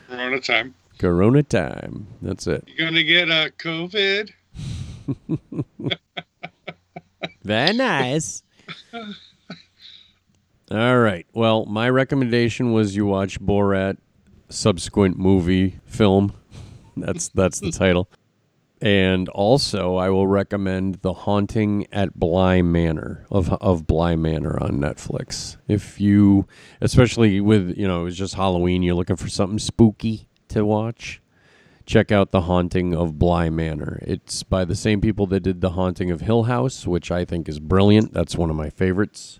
Corona time. Corona time. That's it. You're gonna get a COVID. [LAUGHS] Very nice. All right. Well, my recommendation was you watch Borat subsequent movie film. [LAUGHS] That's that's the title. And also, I will recommend The Haunting at Bly Manor of of Bly Manor on Netflix. If you, especially with you know, it was just Halloween, you're looking for something spooky to watch. Check out The Haunting of Bly Manor. It's by the same people that did The Haunting of Hill House, which I think is brilliant. That's one of my favorites.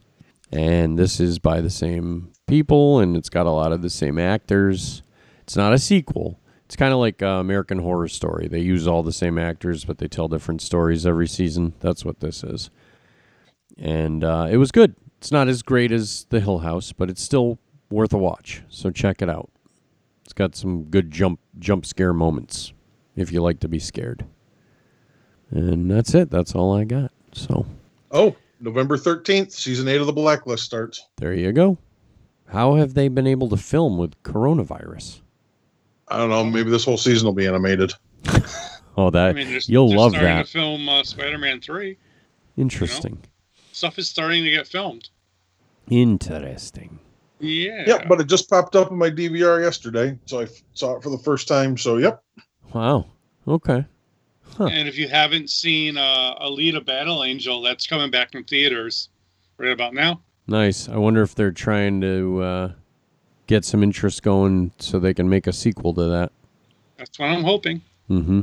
And this is by the same people, and it's got a lot of the same actors. It's not a sequel. It's kind of like uh, American Horror Story. They use all the same actors, but they tell different stories every season. That's what this is. And uh, it was good. It's not as great as The Hill House, but it's still worth a watch. So check it out. It's got some good jump jump scare moments if you like to be scared. And that's it. That's all I got. So oh, November thirteenth, season eight of the Blacklist starts. there you go. How have they been able to film with coronavirus? I don't know. Maybe this whole season will be animated. [LAUGHS] Oh, that I mean, they're, you'll they're love starting that. to film uh, Spider-Man three. Interesting. Stuff is starting to get filmed. Interesting. Yeah. Yep, but it just popped up on my DVR yesterday, so I f- saw it for the first time. So, yep. Wow. Okay. Huh. And if you haven't seen uh, Alita Battle Angel, that's coming back in theaters right about now. Nice. I wonder if they're trying to uh, get some interest going so they can make a sequel to that. That's what I'm hoping. Mm-hmm.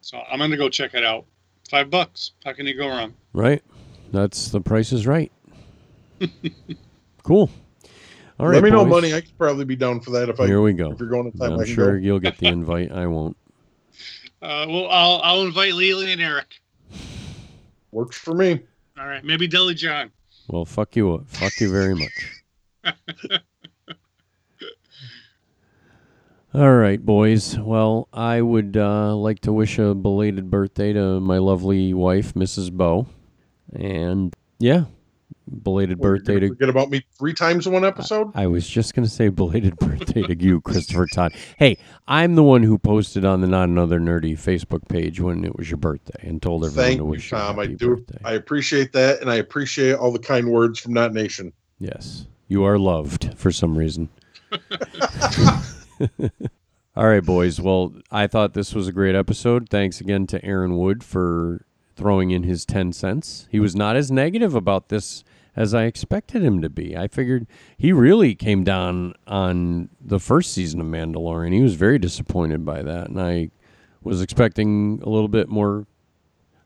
So I'm gonna go check it out. Five bucks. How can you go wrong? Right. That's the price is right. [LAUGHS] cool. All right. Let me know, boys. money. I could probably be down for that if I. Here we go. If you're going to time, I'm I can sure go. you'll get the invite. I won't. Uh, well, I'll I'll invite Lily and Eric. Works for me. All right, maybe Deli John. Well, fuck you. up. Fuck you very much. [LAUGHS] All right, boys. Well, I would uh, like to wish a belated birthday to my lovely wife, Mrs. Bow. And yeah, belated you're birthday to. Forget about me three times in one episode. I was just going to say belated [LAUGHS] birthday to you, Christopher Todd. Hey, I'm the one who posted on the Not Another Nerdy Facebook page when it was your birthday and told everyone Thank to you, wish you Tom. I do. birthday. I appreciate that, and I appreciate all the kind words from Not Nation. Yes, you are loved for some reason. [LAUGHS] [LAUGHS] All right, boys. Well, I thought this was a great episode. Thanks again to Aaron Wood for throwing in his 10 cents. He was not as negative about this as I expected him to be. I figured he really came down on the first season of Mandalorian. He was very disappointed by that, and I was expecting a little bit more.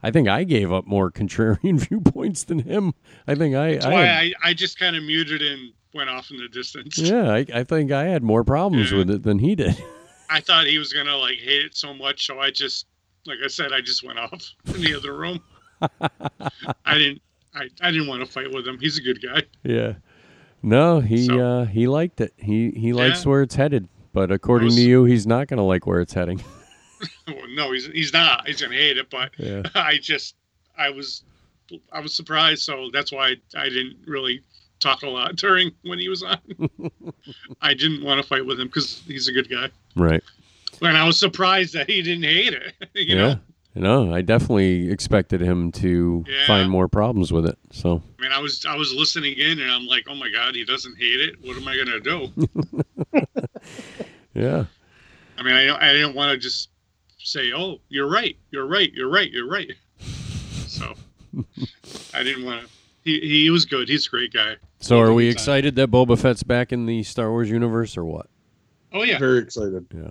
I think I gave up more [LAUGHS] contrarian viewpoints than him. I think I. That's I why I, I just kind of muted and went off in the distance. yeah, I, I think I had more problems Yeah. with it than he did. [LAUGHS] I thought he was gonna like hate it so much, so I just, like I said, I just went off [LAUGHS] in the other room. I didn't, I, I didn't want to fight with him. He's a good guy. yeah. No, he So- uh, he liked it. He he likes Yeah. where it's headed. But according was- to you, he's not going to like where it's heading. [LAUGHS] Well, no, he's he's not. He's gonna hate it, but Yeah. [LAUGHS] I just, I was, I was surprised. So that's why I didn't really talk a lot [LAUGHS] during when he was on. I didn't want to fight with him because he's a good guy. Right. And I was surprised that he didn't hate it. You yeah. know, No, I definitely expected him to Yeah. find more problems with it. So I mean, I was I was listening in, and I'm like, oh my god, he doesn't hate it. What am I gonna do? [LAUGHS] [LAUGHS] yeah. I mean, I don't- I didn't want to just say, oh, you're right, you're right, you're right, you're right. [LAUGHS] So I didn't want to. He he was good. He's a great guy. So are we excited that Boba Fett's back in the Star Wars universe or what? Oh yeah, Very excited. Yeah.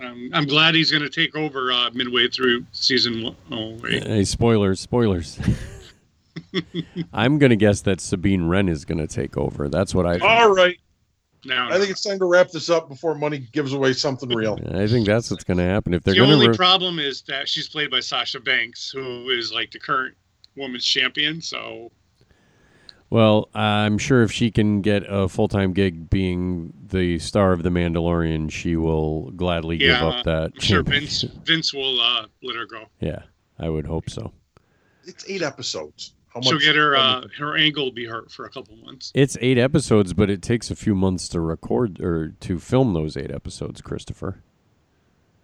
Um, I'm glad he's going to take over uh, midway through season one. Oh wait, Hey, spoilers, spoilers. [LAUGHS] I'm going to guess that Sabine Wren is going to take over. That's what I think. All right. now I think it's time to wrap this up before money gives away something real. I think that's what's going to happen if they're the going only to. Re- problem is that she's played by Sasha Banks, who is like the current women's champion. So well, I'm sure if she can get a full time gig being the star of The Mandalorian, she will gladly give up that I'm sure Vince. Vince will uh, let her go. Yeah, I would hope so. It's eight episodes. How She'll get her uh, her ankle will be hurt for a couple months. It's eight episodes, but it takes a few months to record or to film those eight episodes, Christopher.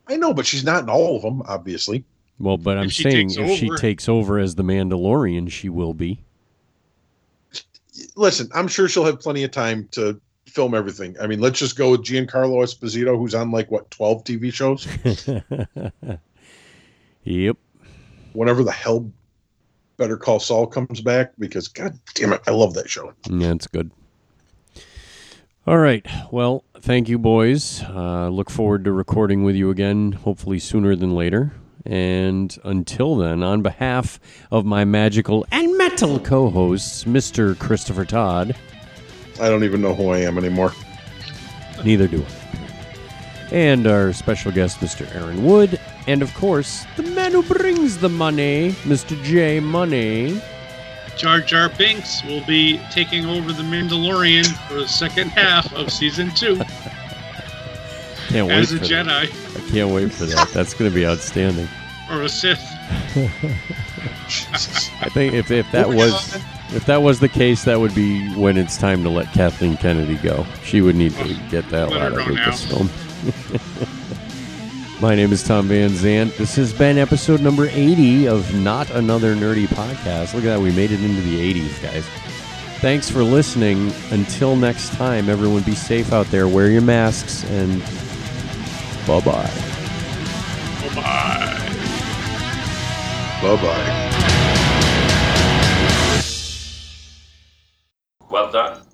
I know, but she's not in all of them, obviously. Well, but I'm If saying takes if she takes over as the Mandalorian, she will be. Listen, I'm sure she'll have plenty of time to film everything. I mean, let's just go with Giancarlo Esposito, who's on like what 12 TV shows. [LAUGHS] yep. Whenever the hell Better Call Saul comes back, because God damn it, I love that show. Yeah, it's good. All right. Well, thank you, boys. Uh, look forward to recording with you again, hopefully sooner than later. And until then, on behalf of my magical and metal co hosts, Mr. Christopher Todd, I don't even know who I am anymore. neither do I. And our special guest, Mr. Aaron Wood. And of course, the man who brings the money, Mr. J Money. Jar Jar Binks will be taking over the Mandalorian for the second half of season two [LAUGHS] Can't wait as a for that. I can't wait for that. That's going to be outstanding. Or a Sith. I think if, if that Moving was on. if that was the case, that would be when it's time to let Kathleen Kennedy go. She would need to get that Let out of go now. Lucasfilm. [LAUGHS] My name is Tom Van Zant. This has been episode number 80 of Not Another Nerdy Podcast. Look at that, we made it into the 80s, guys. Thanks for listening. Until next time, everyone be safe out there. Wear your masks and bye bye. Bye bye. Bye bye. Well done.